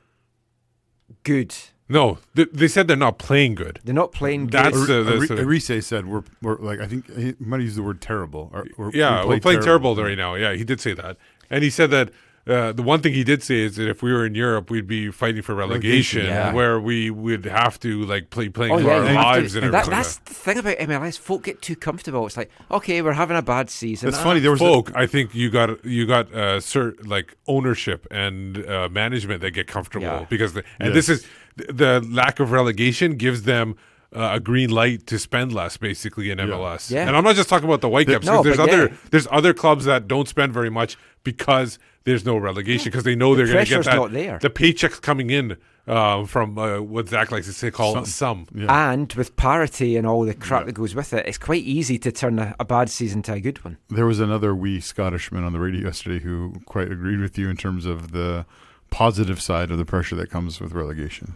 good.
No, they, they said they're not playing good.
They're not playing good.
That's the, that's
Ari-
the-
Erice said we're, we're like I think he might have used the word terrible. Or, or
yeah,
we
we're
played
playing terrible right now. Yeah, he did say that, and he said that. Uh, the one thing he did say is that if we were in Europe, we'd be fighting for relegation,
Relegation, yeah.
where we would have to like play playing
Oh
for
yeah,
our lives
to-
and
that,
everything.
that's the thing about MLS. Folk get too comfortable. It's like, okay, we're having a bad season.
It's
Ah,
funny. There was a-
folk. I think you got you got uh, cert, like ownership and uh, management that get comfortable
Yeah.
because the, and
Yes.
this is the lack of relegation gives them. Uh, a green light to spend less, basically in MLS,
Yeah.
and I'm not just talking about the Whitecaps.
No,
there's other
yeah.
there's other clubs that don't spend very much because there's no relegation because they know
The
they're going to get
pressure's
that
not there.
the paychecks coming in uh, from uh, what Zach likes to say called some.
And with parity and all the crap that goes with it, it's quite easy to turn a, a bad season to a good one.
There was another wee Scottishman on the radio yesterday who quite agreed with you in terms of the positive side of the pressure that comes with relegation.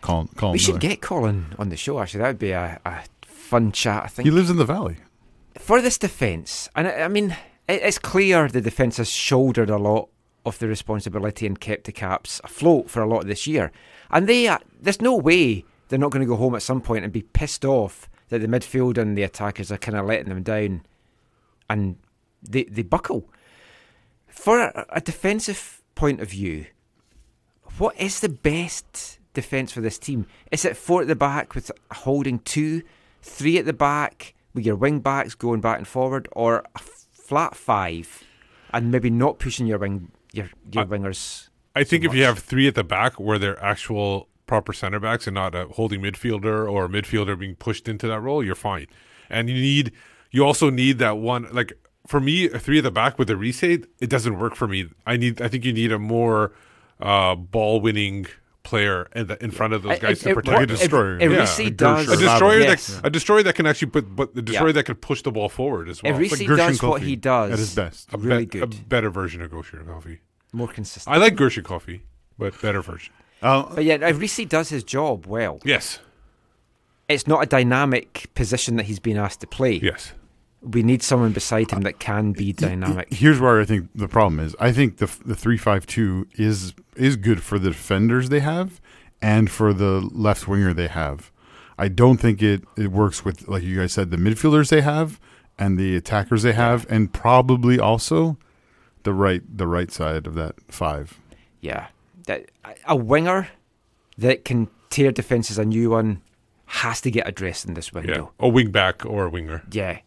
Call, call
We should
Miller.
get Colin on the show. Actually, that would be a, a fun chat. I think
He lives in the valley.
for this defence, and I, I mean, it, it's clear the defence has shouldered a lot of the responsibility and kept the Caps afloat for a lot of this year. And they, uh, there's no way they're not going to go home at some point and be pissed off that the midfield and the attackers are kind of letting them down, and they they buckle. For a, a defensive point of view, what is the best defence for this team? Is it four at the back with holding two, three at the back with your wing backs going back and forward, or a flat five and maybe not pushing your wing your your wingers?
I think
so
if you have three at the back where they're actual proper center backs and not a holding midfielder or a midfielder being pushed into that role, you're fine. And you need, you also need that one. Like for me, a three at the back with a resade, it doesn't work for me. I need, I think you need a more uh, ball winning player in, the, in front of those guys
it-
to protect.
what-
the
it-
destroyer.
it
Yeah.
Reece
a
does-
a destroyer
Yes.
that a destroyer that can actually put, but the destroyer
Yeah.
that could push the ball forward as well.
If Erice does what he does
at his best.
a
really
bet- a better version of Gershon Koffie.
more consistent.
I like Gershon Koffie, but better version.
Uh, but yeah, if Erice does his job well,
Yes.
it's not a dynamic position that he's been asked to play.
Yes.
We need someone beside him that can be uh, dynamic.
Here's where I think the problem is. I think the the three five two is is good for the defenders they have and for the left winger they have. I don't think it it works with like you guys said the midfielders they have and the attackers they have and probably also the right the right side of that five.
Yeah, that a winger that can tear defenses a new one has to get addressed in this window.
Yeah, a wing back or a winger.
Yeah.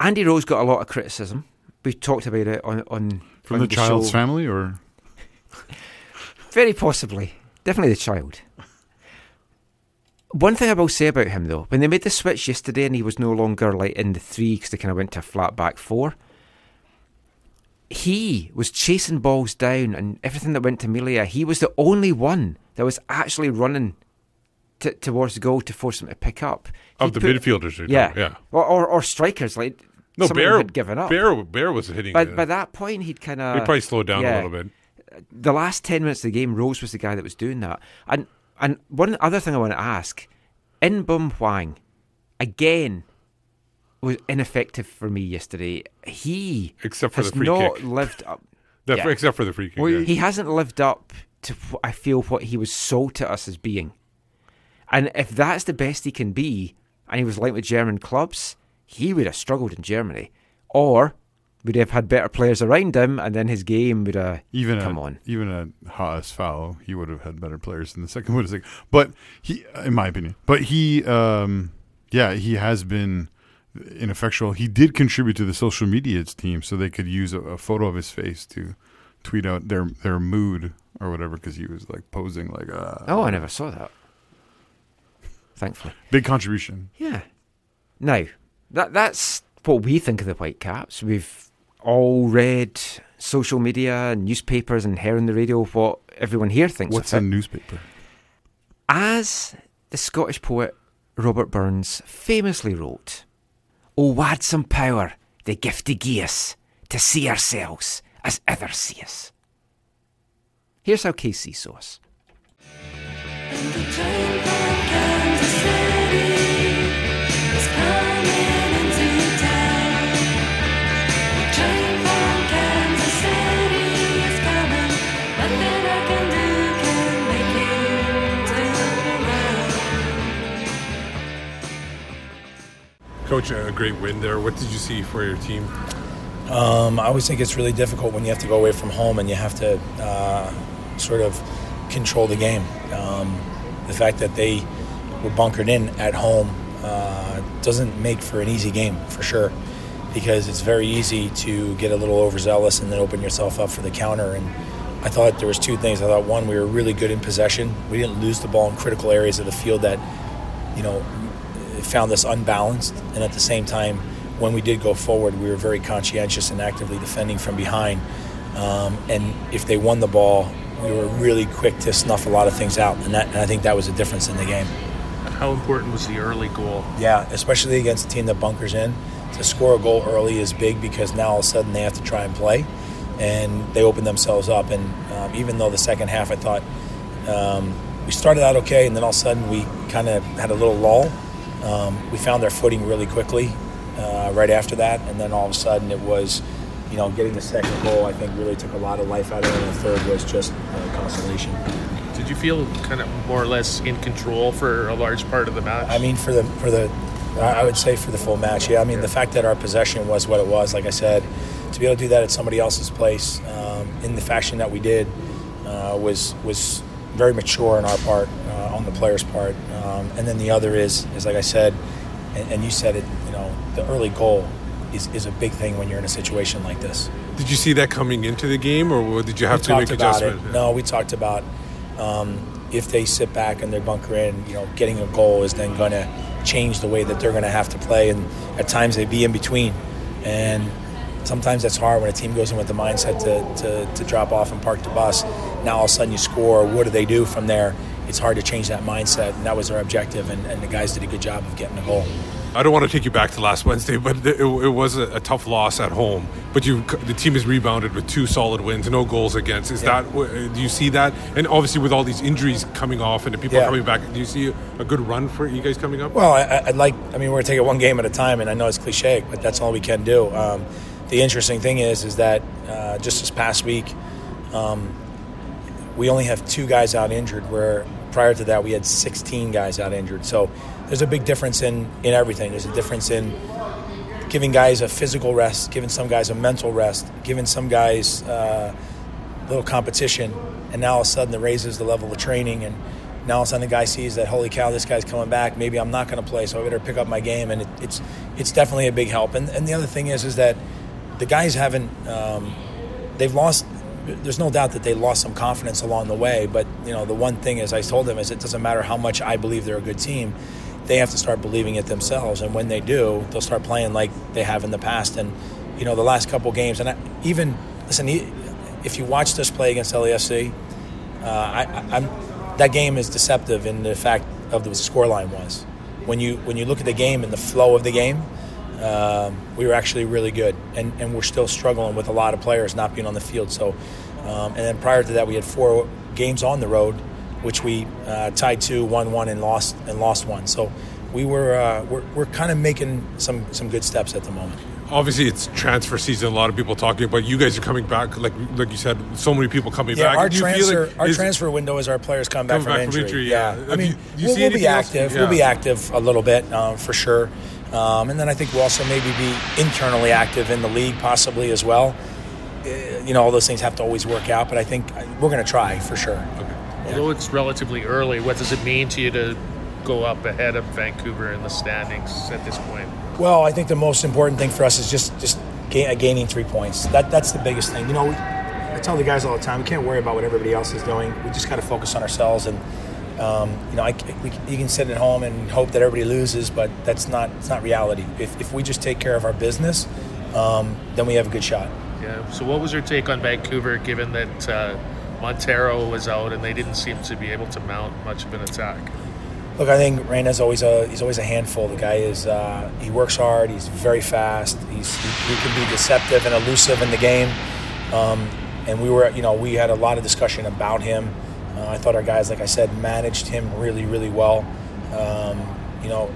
Andy Rose got a lot of criticism. We talked about it on on
From
on
the child's
show.
family or *laughs*
Very possibly, definitely the child. One thing I will say about him though, when they made the switch yesterday and he was no longer like in the three because they kind of went to a flat back four, he was chasing balls down and everything that went to Melia. He was the only one that was actually running t- towards the goal to force him to pick up.
Of
He
the midfielders, you're
yeah,
yeah.
or, or or strikers like
No,
some of them
Bair
had given up.
Bair Bair was hitting.
By, by that point, he'd kind of
He probably slowed down a little bit.
The last ten minutes of the game, Rose was the guy that was doing that. And and one other thing I want to ask, Inbeom Hwang, again, was ineffective for me yesterday. He
Except for
has
the free
not
kick.
lived up. *laughs*
Fr- except for the free kick,
Well,
yeah.
He hasn't lived up to I feel what he was sold to us as being. And if that's the best he can be, and he was linked with German clubs, he would have struggled in Germany, or would have had better players around him, and then his game would have
Even
come
at,
on.
even at Haas Foul, he would have had better players in the second Bundesliga. But he, in my opinion, but he, um, yeah, he has been ineffectual. He did contribute to the social media team, so they could use a, a photo of his face to tweet out their their mood or whatever because he was like posing like uh,
Oh, I never saw that. Thankfully.
big contribution.
Yeah. Now, that that's what we think of the Whitecaps. We've all read social media, newspapers, and heard on the radio what everyone here thinks
What's
of
a
it.
newspaper?
As the Scottish poet Robert Burns famously wrote, oh, O wad some power the gifty gie us to see ourselves as others see us. Here's how KC saw us.
Coach, a great win there. What did you see for your team?
Um, I always think it's really difficult when you have to go away from home and you have to uh, sort of control the game. Um, the fact that they were bunkered in at home uh, doesn't make for an easy game, for sure, because it's very easy to get a little overzealous and then open yourself up for the counter. And I thought there was two things. I thought one, we were really good in possession. We didn't lose the ball in critical areas of the field that, you know, found us unbalanced. And at the same time, when we did go forward, we were very conscientious and actively defending from behind. Um, and if they won the ball, we were really quick to snuff a lot of things out. And, that, and I think that was a difference in the game.
How important was the early goal?
Yeah, especially against a team that bunkers in. To score a goal early is big because now all of a sudden they have to try and play, and they open themselves up. And um, even though the second half, I thought um, we started out okay, and then all of a sudden we kind of had a little lull. Um, we found our footing really quickly uh, right after that, and then all of a sudden it was, you know, getting the second goal. I think really took a lot of life out of it, and the third was just uh, consolation.
Did you feel kind of more or less in control for a large part of the match?
I mean, for the for the, I would say for the full match. Yeah, I mean the fact that our possession was what it was, like I said, to be able to do that at somebody else's place um, in the fashion that we did uh, was was very mature on our part, uh, on the players' part. Um, and then the other is is like I said, and, and you said it. You know, the early goal is is a big thing when you're in a situation like this.
Did you see that coming into the game, or did you have
we
to make adjustments?
It. No, we talked about um, if they sit back and they bunker in, you know, getting a goal is then going to change the way that they're going to have to play, and at times they be in between, and sometimes that's hard when a team goes in with the mindset to, to, to drop off and park the bus. Now all of a sudden you score. What do they do from there? It's hard to change that mindset, and that was our objective, and, and the guys did a good job of getting a goal.
I don't want to take you back to last Wednesday, but it, it was a, a tough loss at home. But you, the team has rebounded with two solid wins, no goals against. Is
Yeah.
that do you see that? And obviously, with all these injuries coming off and the people
Yeah.
coming back, do you see a good run for you guys coming up?
Well, I, I'd like. I mean, we're gonna take it one game at a time, and I know it's cliche, but that's all we can do. Um, the interesting thing is, is that uh, just this past week, um, we only have two guys out injured. Where prior to that, we had 16 guys out injured. So there's a big difference in in everything. There's a difference in giving guys a physical rest, giving some guys a mental rest, giving some guys uh, a little competition, and now all of a sudden it raises the level of training and now all of a sudden the guy sees that holy cow this guy's coming back maybe i'm not going to play so i better pick up my game and it, it's it's definitely a big help and, and the other thing is is that the guys haven't um, they've lost there's no doubt that they lost some confidence along the way but you know the one thing is i told them is it doesn't matter how much i believe they're a good team they have to start believing it themselves and when they do they'll start playing like they have in the past and you know the last couple games and I, even listen if you watch us play against LAFC uh, I, I'm, that game is deceptive in the fact of the scoreline was. When you when you look at the game and the flow of the game, um, we were actually really good, and, and we're still struggling with a lot of players not being on the field. So, um, and then prior to that, we had four games on the road, which we uh, tied two, won one, and lost and lost one. So, we were uh, we're, we're kind of making some some good steps at the moment.
Obviously, it's transfer season. A lot of people talking about you guys are coming back. Like like you said, so many people coming
Yeah,
back.
our
Do you feel
transfer
like-
our
is-
transfer window is our players come back, from,
back from
injury.
injury,
Yeah,
yeah.
I mean,
you- you
we'll,
see
we'll be active.
Yeah.
We'll be active a little bit um, for sure. Um, and then I think we'll also maybe be internally active in the league, possibly as well. Uh, You know, all those things have to always work out, but I think uh, we're going to try for sure.
Although it's relatively early, what does it mean to you to go up ahead of Vancouver in the standings at this point?
Well, I think the most important thing for us is just just ga- uh, gaining three points. That that's the biggest thing. You know, we, I tell the guys all the time, we can't worry about what everybody else is doing. We just got to focus on ourselves. And um, you know, I, we, you can sit at home and hope that everybody loses, but that's not it's not reality. If if we just take care of our business, um, then we have a good shot.
Yeah. So, what was your take on Vancouver, given that uh, Montero was out and they didn't seem to be able to mount much of an attack?
Look, I think Reyna's always a he's always a handful. The guy is uh, he works hard. He's very fast. He's he, he can be deceptive and elusive in the game. Um, and we were you know we had a lot of discussion about him. Uh, I thought our guys, like I said, managed him really really well. Um, you know,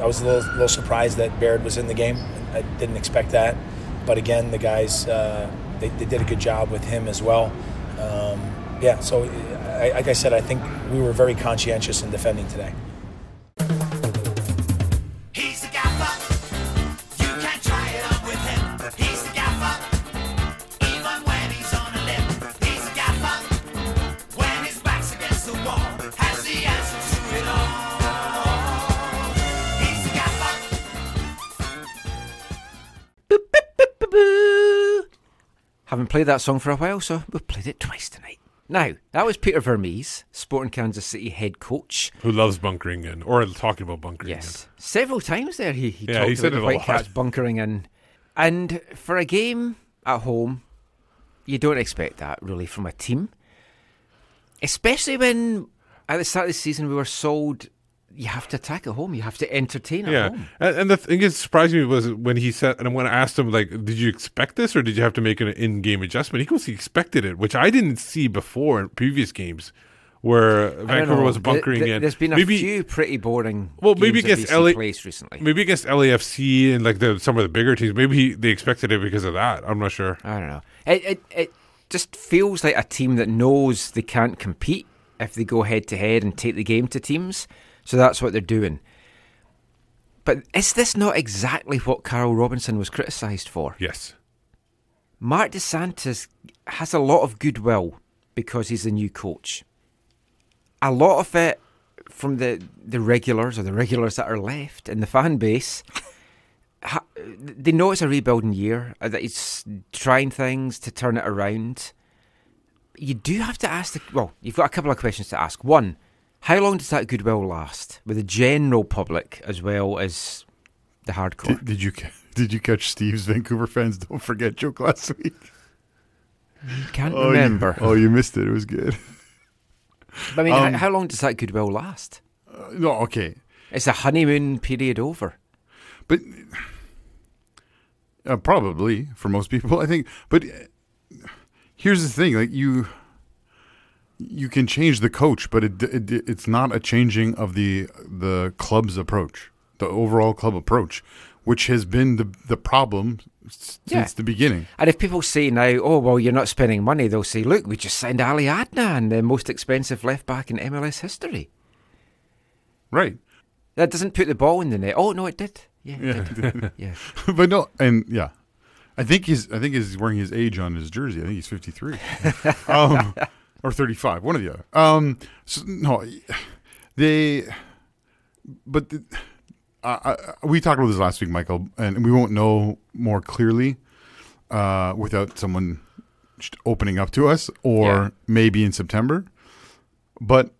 I was a little, little surprised that Bair was in the game. I didn't expect that. But again, the guys uh, they, they did a good job with him as well. Um, yeah, so I, like I said, I think we were very conscientious in defending today.
Haven't played that song for a while, so we've played it twice tonight. Now, that was Peter Vermes, Sporting Kansas City head coach.
Who loves bunkering in, or talking about bunkering
Yes. Several times there he, he
Yeah,
talked
he said
about
it
the. Whitecaps bunkering in. And for a game at home, you don't expect that really from a team. Especially when at the start of the season we were sold you have to attack at home, you have to entertain at
Yeah,
home.
and, and the thing that surprised me was when he said, and when I asked him, like, did you expect this, or did you have to make an in-game adjustment? He goes, he expected it, which I didn't see before in previous games, where Vancouver was bunkering
Th- th-
in.
There's been a
maybe,
few pretty boring
well, maybe against LA,
recently.
maybe against LAFC and like the, some of the bigger teams. Maybe he, they expected it because of that. I'm not sure.
I don't know. It, it it just feels like a team that knows they can't compete if they go head to head and take the game to teams. So that's what they're doing. But is this not exactly what Carl Robinson was criticised for?
Yes.
Marc Dos Santos has a lot of goodwill because he's the new coach. A lot of it from the the regulars or the regulars that are left in the fan base. ha- They know it's a rebuilding year, uh, that he's trying things to turn it around. You do have to ask the well. You've got a couple of questions to ask. One, how long does that goodwill last with the general public as well as the hardcore?
Did, did you *laughs* did you catch Steve's Vancouver fans? *laughs* Don't forget joke last week.
Can't
Oh, you-
remember.
oh, you missed it. It was good. *laughs*
I mean,
Um,
how, how long does that goodwill last?
Uh, no, okay.
It's a honeymoon period over.
But uh, probably for most people, I think. But uh, here's the thing: like you, you can change the coach, but it, it it's not a changing of the the club's approach, the overall club approach, which has been the the problem s-
Yeah.
since the beginning.
And if people say now, oh, well, you're not spending money, they'll say, look, we just signed Ali Adnan, the most expensive left back in MLS history.
Right.
That doesn't put the ball in the net. Oh, no, it did. Yeah, it
Yeah,
did. *laughs* yeah. *laughs*
but no, and yeah, I think he's I think he's wearing his age on his jersey. I think he's fifty three, *laughs* um, or thirty five, one or the other. Um, so, no, they, but the, I, I, we talked about this last week, Michael, and we won't know more clearly uh, without someone opening up to us, or
Yeah.
maybe in September. But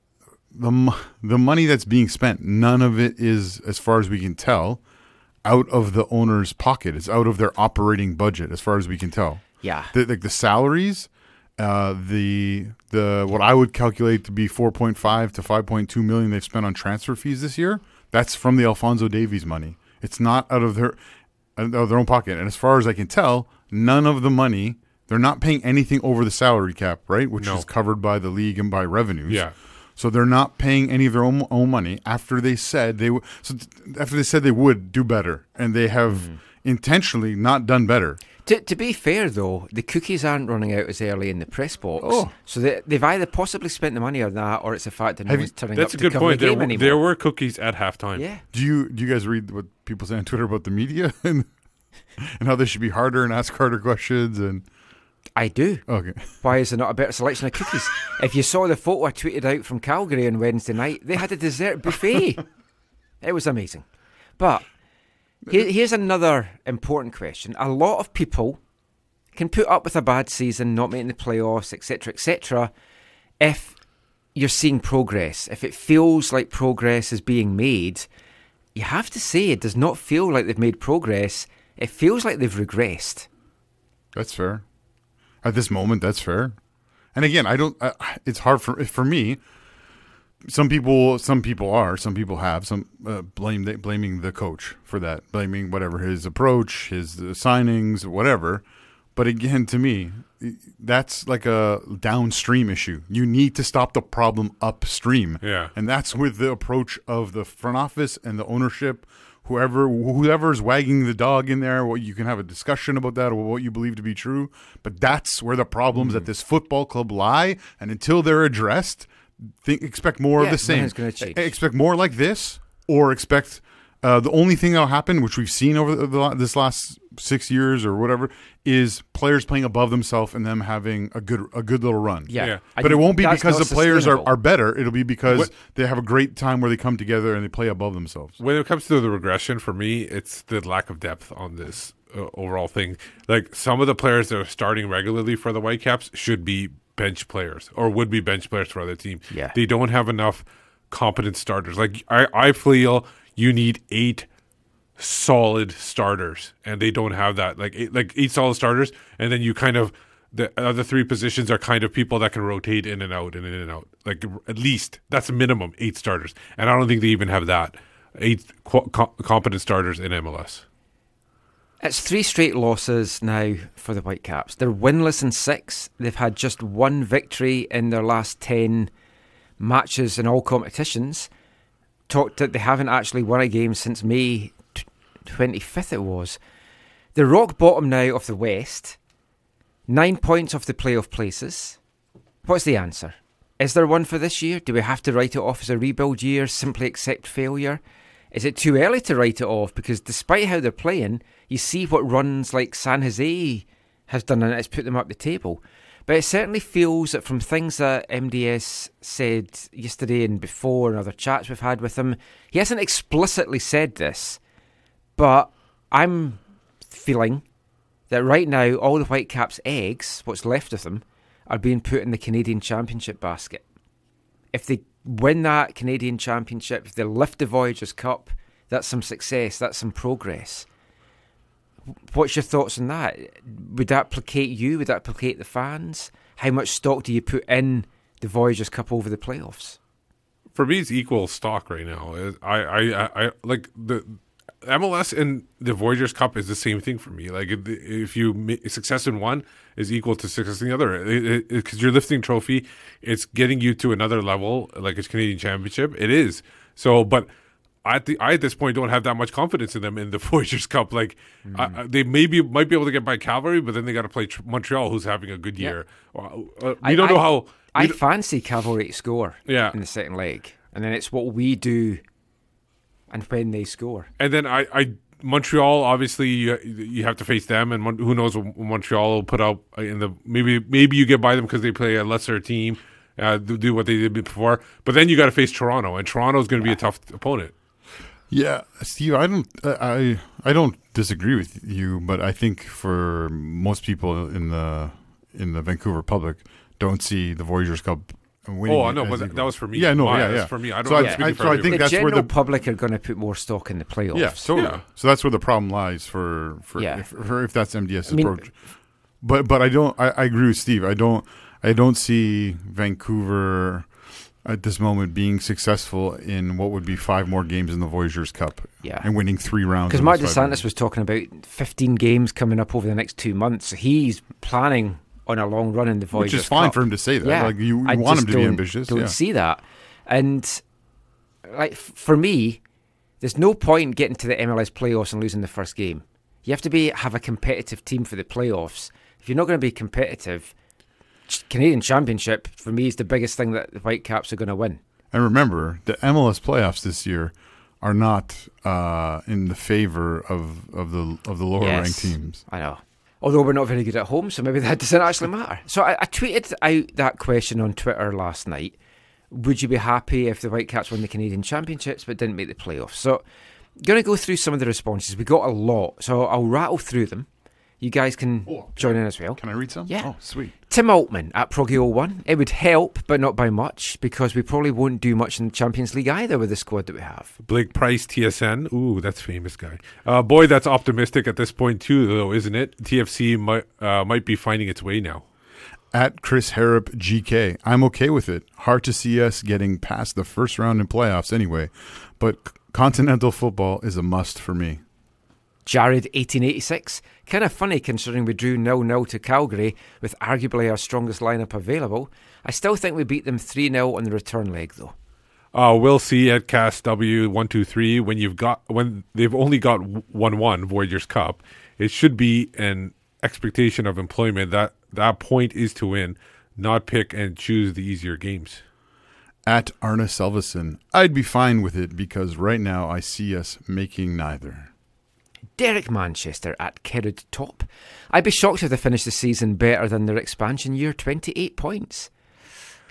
the the money that's being spent, none of it is, as far as we can tell, out of the owner's pocket. It's out of their operating budget, as far as we can tell.
Yeah.
the, like the salaries, uh, the the what I would calculate to be four point five to five point two million they've spent on transfer fees this year. That's from the Alphonso Davies money. It's not out of their out of their own pocket. And as far as I can tell, none of the money. They're not paying anything over the salary cap, right? Which
No.
is covered by the league and by revenues.
Yeah.
So they're not paying any of their own, own money after they said they would. So after they said they would do better, and they have
Mm-hmm.
intentionally not done better.
To, to be fair, though, the cookies aren't running out as early in the press box.
Oh.
So they, they've either possibly spent the money on that, or it's the fact that no
Have
one's turning
That's a
up
good
to
point.
the
There,
game anymore.
there were cookies at halftime.
Yeah.
Do you do you guys read what people say on Twitter about the media *laughs* and and how they should be harder and ask harder questions and
I do.
okay.
Why is there not a better selection of cookies? *laughs* if you saw the photo I tweeted out from Calgary on Wednesday night, they had a dessert buffet. *laughs* it was amazing. But here, here's another important question. A lot of people can put up with a bad season, not making the playoffs, etc., etc., if you're seeing progress. If it feels like progress is being made, you have to say it does not feel like they've made progress. It feels like they've regressed.
That's fair. At this moment, that's fair. And again, I don't. I, it's hard for for me. Some people, some people are, some people have some uh, blame blaming the coach for that, blaming whatever his approach, his uh, signings, whatever. But again, to me, that's like a downstream issue. You need to stop the problem upstream.
Yeah.
and that's with the approach of the front office and the ownership. Whoever whoever's wagging the dog in there, what you can have a discussion about that or what you believe to be true. But that's where the problems
Mm-hmm.
at this football club lie, and until they're addressed, think expect more
Yeah,
of the same.
nothing's gonna change.
Expect more like this, or expect uh, the only thing that'll happen, which we've seen over the, the, this last six years or whatever, is players playing above themselves and them having a good a good little run.
Yeah. Yeah.
but it won't be because the players are, are better. It'll be because
What-
they have a great time where they come together and they play above themselves.
When it comes to the regression, for me, it's the lack of depth on this uh, overall thing. Like some of the players that are starting regularly for the Whitecaps should be bench players or would be bench players for other teams.
Yeah.
they don't have enough competent starters. Like I, I feel you need eight solid starters, and they don't have that. Like eight, like eight solid starters, and then you kind of the other three positions are kind of people that can rotate in and out and in and out. Like at least that's a minimum eight starters, and I don't think they even have that eight co- competent starters in MLS.
It's three straight losses now for the Whitecaps. They're winless in six. They've had just one victory in their last 10 matches in all competitions. Talked that they haven't actually won a game since May 25th, it was. The rock bottom now of the West, nine points off the playoff places. What's the answer? Is there one for this year? Do we have to write it off as a rebuild year, simply accept failure? Is it too early to write it off? Because despite how they're playing, you see what runs like San Jose has done and it's put them up the table. But it certainly feels that from things that MDS said yesterday and before and other chats we've had with him, he hasn't explicitly said this, but I'm feeling that right now all the Whitecaps' eggs, what's left of them, are being put in the Canadian Championship basket. If they win that Canadian Championship, they lift the Voyageurs Cup, that's some success, that's some progress. What's your thoughts on that? Would that placate you? Would that placate the fans? How much stock do you put in the Voyageurs Cup over the playoffs?
For me, it's equal stock right now. I, I, I, I like the MLS and the Voyageurs Cup is the same thing for me. Like if- you success in one is equal to success in the other, because you're lifting trophy, it's getting you to another level. Like it's Canadian Championship, it is. So, but. I at, the, I at this point don't have that much confidence in them in the *laughs* Voyageurs Cup. Like I- I- they maybe might be able to get by Calvary, but then they got to play tr- Montreal, who's having a good
Yeah.
year. Uh, uh,
I
we don't know
I-
how.
I fancy Cavalry to score
Yeah.
in the second leg. And then it's what we do and when they score.
And then I, I Montreal obviously you, you have to face them, and Mon- who knows what Montreal will put out in the maybe maybe you get by them because they play a lesser team, uh, do, do what they did before. But then you got to face Toronto, and Toronto is going to be a tough opponent.
Yeah, Steve, I don't, I, I don't disagree with you, but I think for most people in the in the Vancouver public, don't see the Voyageurs Cup winning.
Oh, I know, but that- that was for me.
Yeah, no,
My-
yeah,
that's
yeah.
for me. I don't-
So
I'm
I,
speaking
I,
for
so I think
the
that's where the
public are going to put more stock in the playoffs.
Yeah, totally.
Yeah.
So that's where the problem lies for for
Yeah.
if, for if that's MDS's
I mean-
approach. But but I don't. I, I agree with Steve. I don't. I don't see Vancouver at this moment being successful in what would be five more games in the Voyageurs Cup.
Yeah.
and winning three rounds.
Because
of Marc Dos
Santos was talking about 15 games coming up over the next two months. He's planning on a long run in the Voyageurs
Which is fine
Cup.
for him to say that.
Yeah,
Like, you- you
I
want him to be ambitious,
Don't
yeah.
see that, and like for me, there's no point getting to the MLS playoffs and losing the first game. You have to be have a competitive team for the playoffs. If you're not going to be competitive, Canadian Championship for me is the biggest thing that the Whitecaps are going to win.
And remember, the MLS playoffs this year are not uh, in the favor of, of the of the lower ranked teams.
I know. Although we're not very good at home, so maybe *laughs* that doesn't actually matter. So I, I tweeted out that question on Twitter last night. Would you be happy if the Whitecaps won the Canadian Championships but didn't make the playoffs? So going to go through some of the responses. We got a lot, so I'll rattle through them. You guys can join in as well.
Can I read some?
Yeah.
Oh, sweet.
Tim Altman at Proggy01. It would help, but not by much, because we probably won't do much in the Champions League either with the squad that we have.
Blake Price, TSN. Ooh, that's famous guy. Uh, boy, that's optimistic at this point too, though, isn't it? TFC might uh, might be finding its way now.
At Chris Harrop GK, I'm okay with it. Hard to see us getting past the first round in playoffs anyway, but continental football is a must for me.
Jared 1886. Kind of funny considering we drew 0 0 to Calgary with arguably our strongest lineup available. I still think we beat them 3 0 on the return leg though.
Uh, we'll see at Cast W one two three when you've got when they've only got one one Voyageurs Cup. It should be an expectation of employment that that point is to win, not pick and choose the easier games.
At Arna Selvison, I'd be fine with it because right now I see us making neither.
Derek Manchester at Kerrod Top. I'd be shocked if they finished the season better than their expansion year 28 points.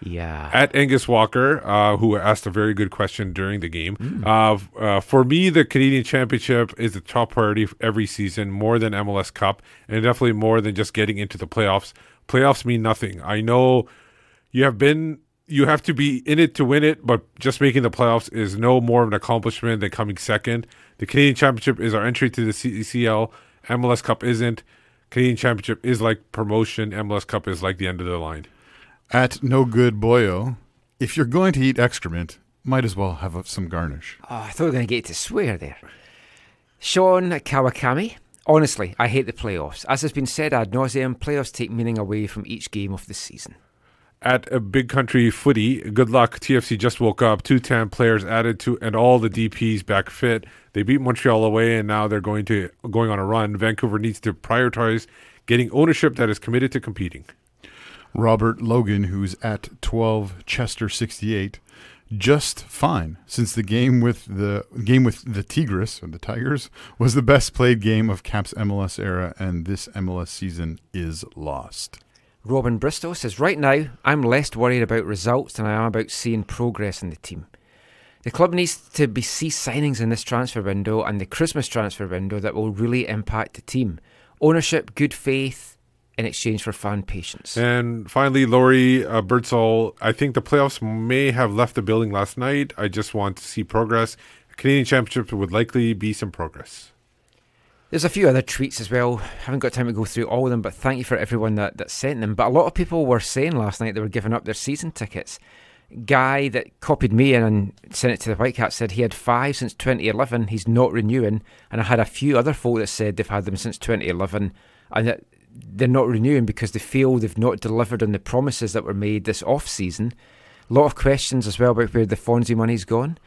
Yeah.
At Angus Walker, uh, who asked a very good question during the game. Uh, uh, for me, the Canadian Championship is the top priority every season, more than MLS Cup, and definitely more than just getting into the playoffs. Playoffs mean nothing. I know you have been, you have to be in it to win it, but just making the playoffs is no more of an accomplishment than coming second. The Canadian Championship is our entry to the CCL. MLS Cup isn't. Canadian Championship is like promotion. MLS Cup is like the end of the line.
At No Good Boyo, if you're going to eat excrement, might as well have some garnish.
Oh, I thought we were going to get to swear there. Sean Kawakami. Honestly, I hate the playoffs. As has been said ad nauseum, playoffs take meaning away from each game of the season.
At a big country footy. Good luck. TFC just woke up. Two ten players added to, and all the DPs back fit. They beat Montreal away, and now they're going to going on a run. Vancouver needs to prioritize getting ownership that is committed to competing.
Robert Logan, who's at 12 Chester 68, just fine since the game with the game with the Tigres or the Tigers was the best played game of Caps MLS era, and this MLS season is lost.
Robin Bristol says, Right now, I'm less worried about results than I am about seeing progress in the team. The club needs to be see signings in this transfer window and the Christmas transfer window that will really impact the team. Ownership, good faith, in exchange for fan patience.
And finally, Laurie uh, Birdsall. I think the playoffs may have left the building last night. I just want to see progress. Canadian Championship would likely be some progress.
There's a few other tweets as well. Haven't got time to go through all of them, but thank you for everyone that, that sent them. But a lot of people were saying last night they were giving up their season tickets. Guy that copied me and sent it to the Whitecaps said he had five since 2011. He's not renewing, and I had a few other folk that said they've had them since 2011, and that they're not renewing because they feel they've not delivered on the promises that were made this off season. A lot of questions as well about where the Fonzie money's gone.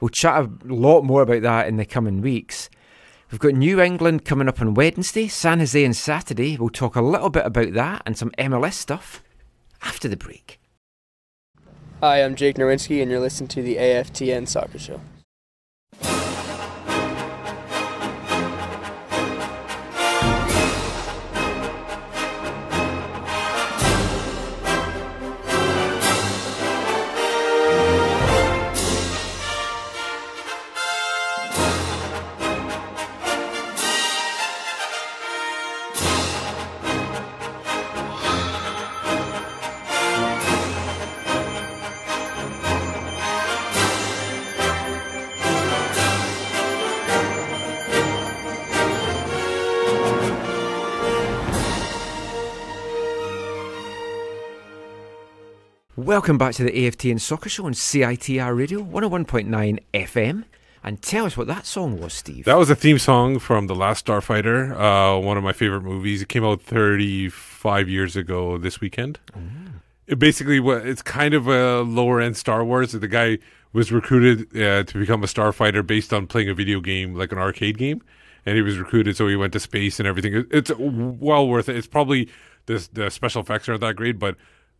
We'll chat a lot more about that in the coming weeks. We've got New England coming up on Wednesday, San Jose on Saturday. We'll talk a little bit about that and some MLS stuff after the break.
Hi, I'm Jake Nowinski, and you're listening to the AFTN Soccer Show.
Welcome back to the AFTN Soccer Show on CITR Radio 101.9 FM. And tell us what that song was, Steve.
That was a theme song from The Last Starfighter, uh, one of my favorite movies. It came out 35 years ago this weekend. It basically, it's kind of a lower end Star Wars. The guy was recruited uh, to become a starfighter based on playing a video game, like an arcade game. and he was recruited, so he went to space and everything. It's well worth it. It's probably the the special effects aren't that great, but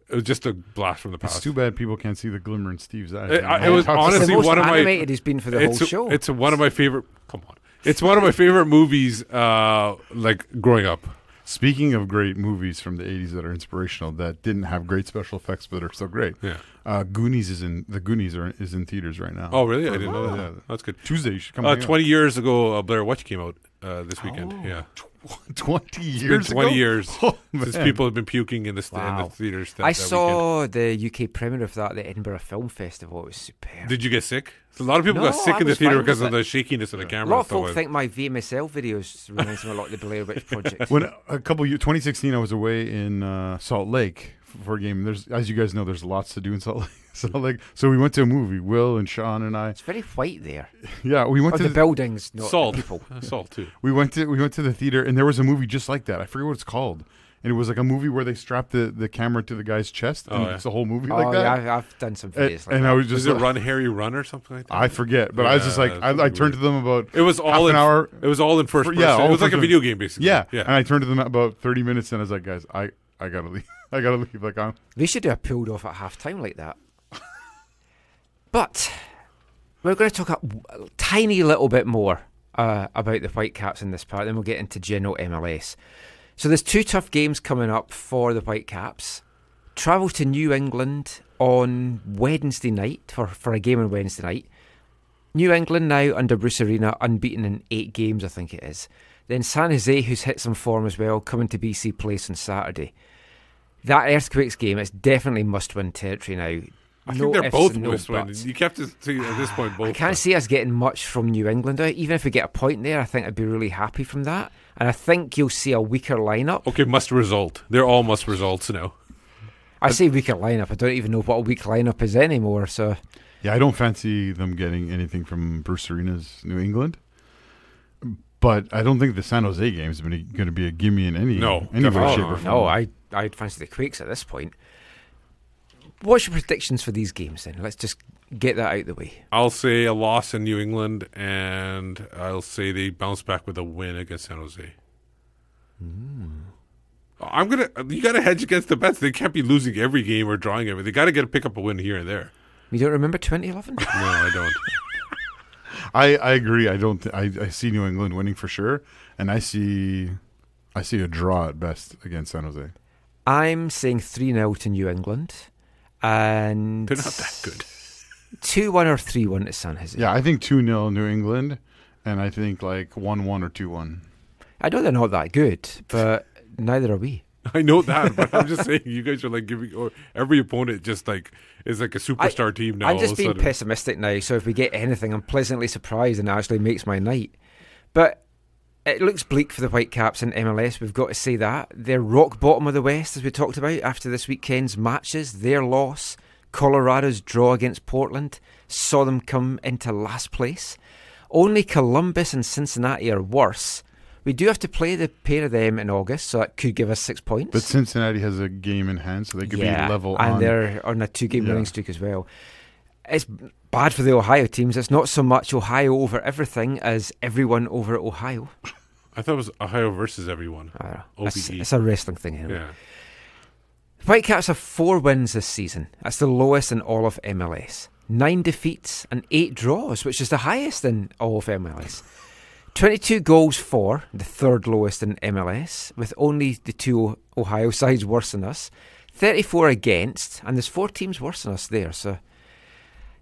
it was just a blast from the
It's
past.
too bad people can't see the glimmer in Steve's eyes.
It, I- it was
Talks-
honestly
most
one of my
animated he's been for the
it's,
whole show.
It's one of my favorite. Come on, it's one of my favorite movies. Uh, like growing up.
Speaking of great movies from the '80s that are inspirational, that didn't have great special effects but are still great.
Yeah.
uh, Goonies is in the Goonies are is in theaters right now.
Oh, really? I didn't know that.
Yeah.
That's good.
Tuesday, you should come.
Uh,
hang out.
Twenty years ago, uh, Blair Witch came out uh, this weekend. yeah, *laughs*
20
It's
years
been twenty
ago?
years *laughs*
Oh,
since people have been puking in the, st- in the theaters. That,
I
that
saw the UK premiere of that at the Edinburgh Film Festival. It was superb.
Did you get sick? A lot of people
No,
got sick
I
in the theater because of the shakiness of the camera.
A
lot
of
stuff
folk think my VMSL videos reminds me a lot of the Blair Witch Project. *laughs*
when a couple years, 2016, I was away in uh, Salt Lake for a game. There's, as you guys know, there's lots to do in Salt Lake. *laughs* Salt Lake. So we went to a movie. Will and Sean and I.
It's very white there. *laughs*
Yeah, we went
Or
to
the buildings, not the
Salt.
people. *laughs*
Salt too.
We went to we went to the theater, and there was a movie just like that. I forget what it's called. And it was like a movie where they strapped the, the camera to the guy's chest, and
Oh, yeah.
it's a whole movie
oh,
like that.
yeah, I've, I've done some
And-
like
and. I was just
Is it
like-
Run Harry Run or something like that?
I forget, but I was just like, I, I turned to them about
It was
half
all
an
in,
hour.
It was all in first
for-
person.
yeah, all
it was like a video game basically.
Yeah,
yeah.
and I turned to them about thirty minutes, and I was like, guys, I, I gotta leave. I gotta leave. Like I'm.
They should do a pulled off at half time like that. But we're going to talk a, tiny little bit more uh, about the Whitecaps in this part, then we'll get into general MLS. So there's two tough games coming up for the Whitecaps. Travel to New England on Wednesday night for, for a game on Wednesday night. New England now under Bruce Arena, unbeaten in eight games, I think it is. Then San Jose, who's hit some form as well, coming to BC Place on Saturday. That Earthquakes game is definitely must-win territory now.
I
No
think they're
ifs
both
and no
must win. You kept to see at this point both.
I can't see us getting much from New England. Even if we get a point there, I think I'd be really happy from that. And I think you'll see a weaker lineup.
Okay, must result. They're all must results now.
I say weaker lineup. I don't even know what a weak lineup is anymore. So
Yeah, I don't fancy them getting anything from Bruce Arena's New England. But I don't think the San Jose game is going to be a gimme in any
No,
any way,
oh,
shape, or form.
no, I I'd fancy the Quakes at this point. What's your predictions for these games then? Let's just get that out of the way.
I'll say a loss in New England, and I'll say they bounce back with a win against San Jose. Hmm. I'm gonna. You got to hedge against the bets. They can't be losing every game or drawing every. They got to get a pick up a win here and there.
You don't remember 2011? *laughs*
No, I don't. *laughs*
I, I agree. I don't. Th- I, I see New England winning for sure, and I see I see a draw at best against San Jose.
I'm saying 3 0 to New England. And
They're not that good.
2 1 or 3 1 to San Jose.
Yeah, I think two 0 New England, and I think like one one or two one.
I know they're not that good, but neither are we. *laughs*
I know that, but I'm just saying you guys are like giving or every opponent just like is like a superstar team now.
I'm just being pessimistic now, so if we get anything, I'm pleasantly surprised and it actually makes my night. But it looks bleak for the Whitecaps in MLS, we've got to say that. They're rock bottom of the West, as we talked about after this weekend's matches. Their loss, Colorado's draw against Portland, saw them come into last place. Only Columbus and Cincinnati are worse. We do have to play the pair of them in August, so that could give us six points.
But Cincinnati has a game in hand, so they could
Yeah,
be level.
and
on.
they're on a two-game
Yeah.
winning streak as well. It's bad for the Ohio teams. It's not so much Ohio over everything as everyone over Ohio.
I thought it was Ohio versus everyone.
I. It's, it's a wrestling thing anyway.
Yeah.
Whitecaps have four wins this season. That's the lowest in all of MLS. Nine defeats and eight draws, which is the highest in all of MLS. 22 goals for, the third lowest in MLS, with only the two Ohio sides worse than us. 34 against, and there's four teams worse than us there, so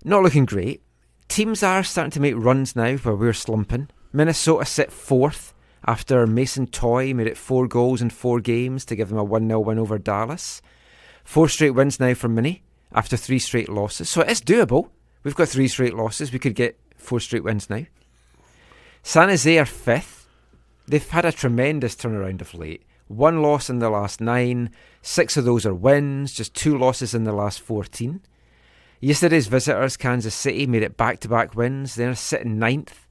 not looking great. Teams are starting to make runs now where we're slumping. Minnesota sit fourth after Mason Toye made it four goals in four games to give them a 1 0 win over Dallas. Four straight wins now for Mini after three straight losses. So it's doable. We've got three straight losses. We could get four straight wins now. San Jose are fifth. They've had a tremendous turnaround of late. One loss in the last nine. Six of those are wins, just two losses in the last 14. Yesterday's visitors, Kansas City, made it back to back wins. They're sitting ninth,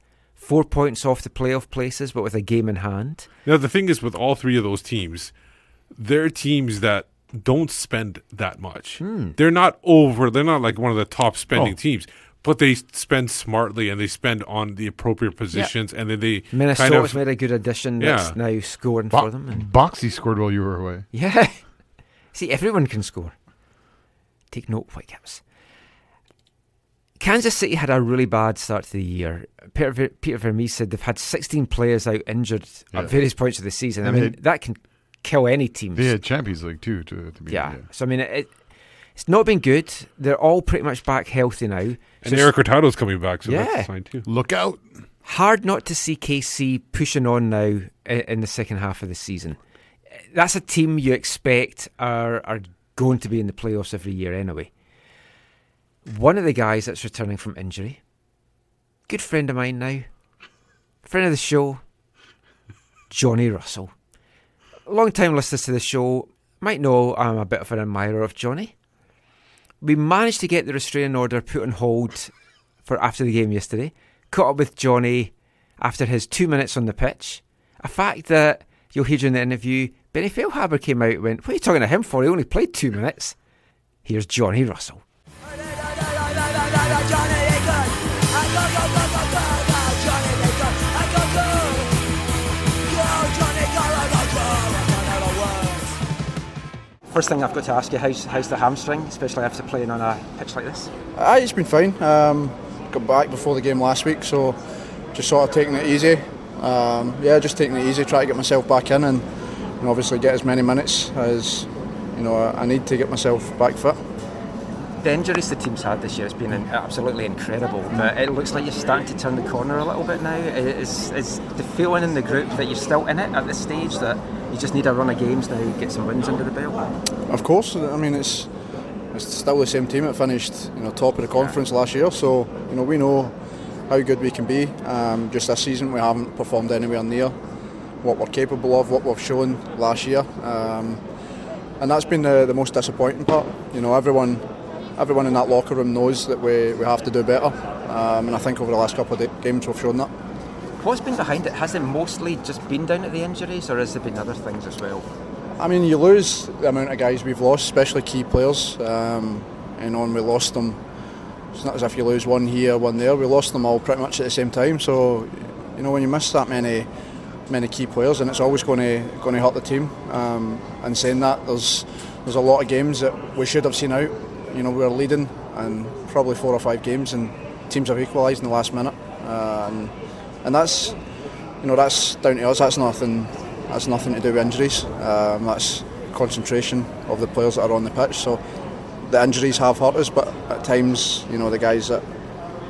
four points off the playoff places, but with a game in hand.
Now the thing is with all three of those teams, they're teams that don't spend that much.
Hmm.
They're not over. They're not like one of the top spending
Oh.
teams, but they spend smartly and they spend on the appropriate positions, and then they
Minnesota's
kind of
made a good addition
Yeah.
that's now scoring
Bo-
for them. And
Boxy scored while you were away.
yeah. *laughs* See, everyone can score. Take note, Whitecaps. Kansas City had a really bad start to the year. Peter, Ver- Peter Vermes said they've had 16 players out injured
Yeah.
at various points of the season.
And
I mean,
they-
that can kill any team.
They had Champions League too. To, to be
Yeah. So I mean, it, it's not been good. They're all pretty much back healthy now.
and
So
Erik Hurtado's coming back, so
Yeah.
that's fine too.
Look out!
hard not to see KC pushing on now i- in the second half of the season. That's a team you expect are are going to be in the playoffs every year anyway. One of the guys that's returning from injury, good friend of mine now, friend of the show, Johnny Russell. Long time listeners to the show might know I'm a bit of an admirer of Johnny. We managed to get the restraining order put on hold for after the game yesterday. Caught up with Johnny after his two minutes on the pitch. A fact that you'll hear during the interview. Benny Feilhaber came out and went, What are you talking to him for? He only played two minutes. Here's Johnny Russell. First thing I've got to ask you, how's, how's the hamstring, especially after playing on a pitch like this?
Aye, it's been fine. Um, got back before the game last week, so just sort of taking it easy. Um, yeah, just taking it easy, try to get myself back in, and obviously get as many minutes as you know I need to get myself back fit.
The injuries the team's had this year has been absolutely incredible, but it looks like you're starting to turn the corner a little bit now. Is, is the feeling in the group that you're still in it at this stage, that you just need a run of games now, get some wins under the belt?
Of course, I mean it's it's still the same team that finished you know top of the conference last year, so you know we know how good we can be. Um, just this season we haven't performed anywhere near what we're capable of, what we've shown last year, um, and that's been the, the most disappointing part. You know everyone. Everyone in that locker room knows that we, we have to do better, um, and I think over the last couple of games we've shown that.
What's been behind it? Has it mostly just been down to the injuries, or has there been other things as well?
I mean, you lose the amount of guys we've lost, especially key players. Um, and we lost them. It's not as if you lose one here, one there. We lost them all pretty much at the same time. So, you know, when you miss that many, many key players, and it's always going to going to hurt the team. Um, and saying that, there's there's a lot of games that we should have seen out. You know, we were leading, and probably four or five games, and teams have equalised in the last minute. Uh, and and that's you know that's down to us. That's nothing. That's nothing to do with injuries. Um, that's concentration of the players that are on the pitch. So the injuries have hurt us, but at times, you know, the guys that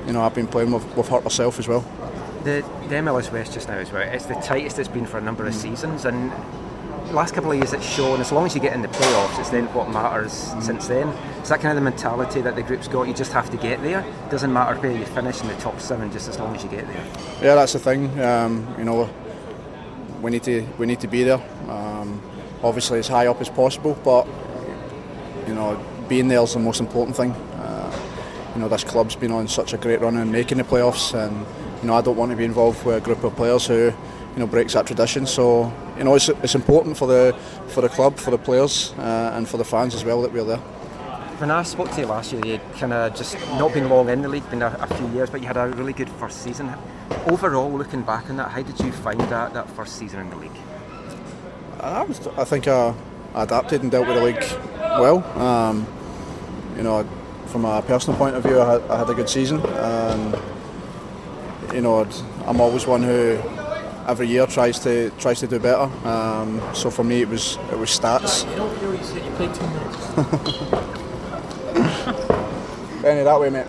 you know I've been playing, we've, we've hurt ourselves as well.
The, the MLS West just now as well, it's the tightest it's been for a number of seasons, and last couple of years it's shown as long as you get in the playoffs, it's then what matters since then. Is that kind of the mentality that the group's got? You just have to get there. Doesn't matter where you finish in the top seven, just as long as you get there.
Yeah, that's the thing. Um, you know, we need to we need to be there. Um, obviously, as high up as possible, but you know, being there is the most important thing. Uh, you know, this club's been on such a great run in making the playoffs, and you know, I don't want to be involved with a group of players who you know breaks that tradition. So you know, it's, it's important for the for the club, for the players, uh, and for the fans as well that we're there.
When I spoke to you last year, you'd kind of just not been long in the league, been a, a few years, but you had a really good first season. Overall, looking back on that, how did you find that, that first season in the league?
I, was, I think I adapted and dealt with the league well. Um, you know, from a personal point of view, I had, I had a good season, and you know, I'd- I'm always one who every year tries to tries to do better. Um, so for me, it was it was stats.
You don't really sit, you play two minutes. *laughs*
Benny, that way, mate.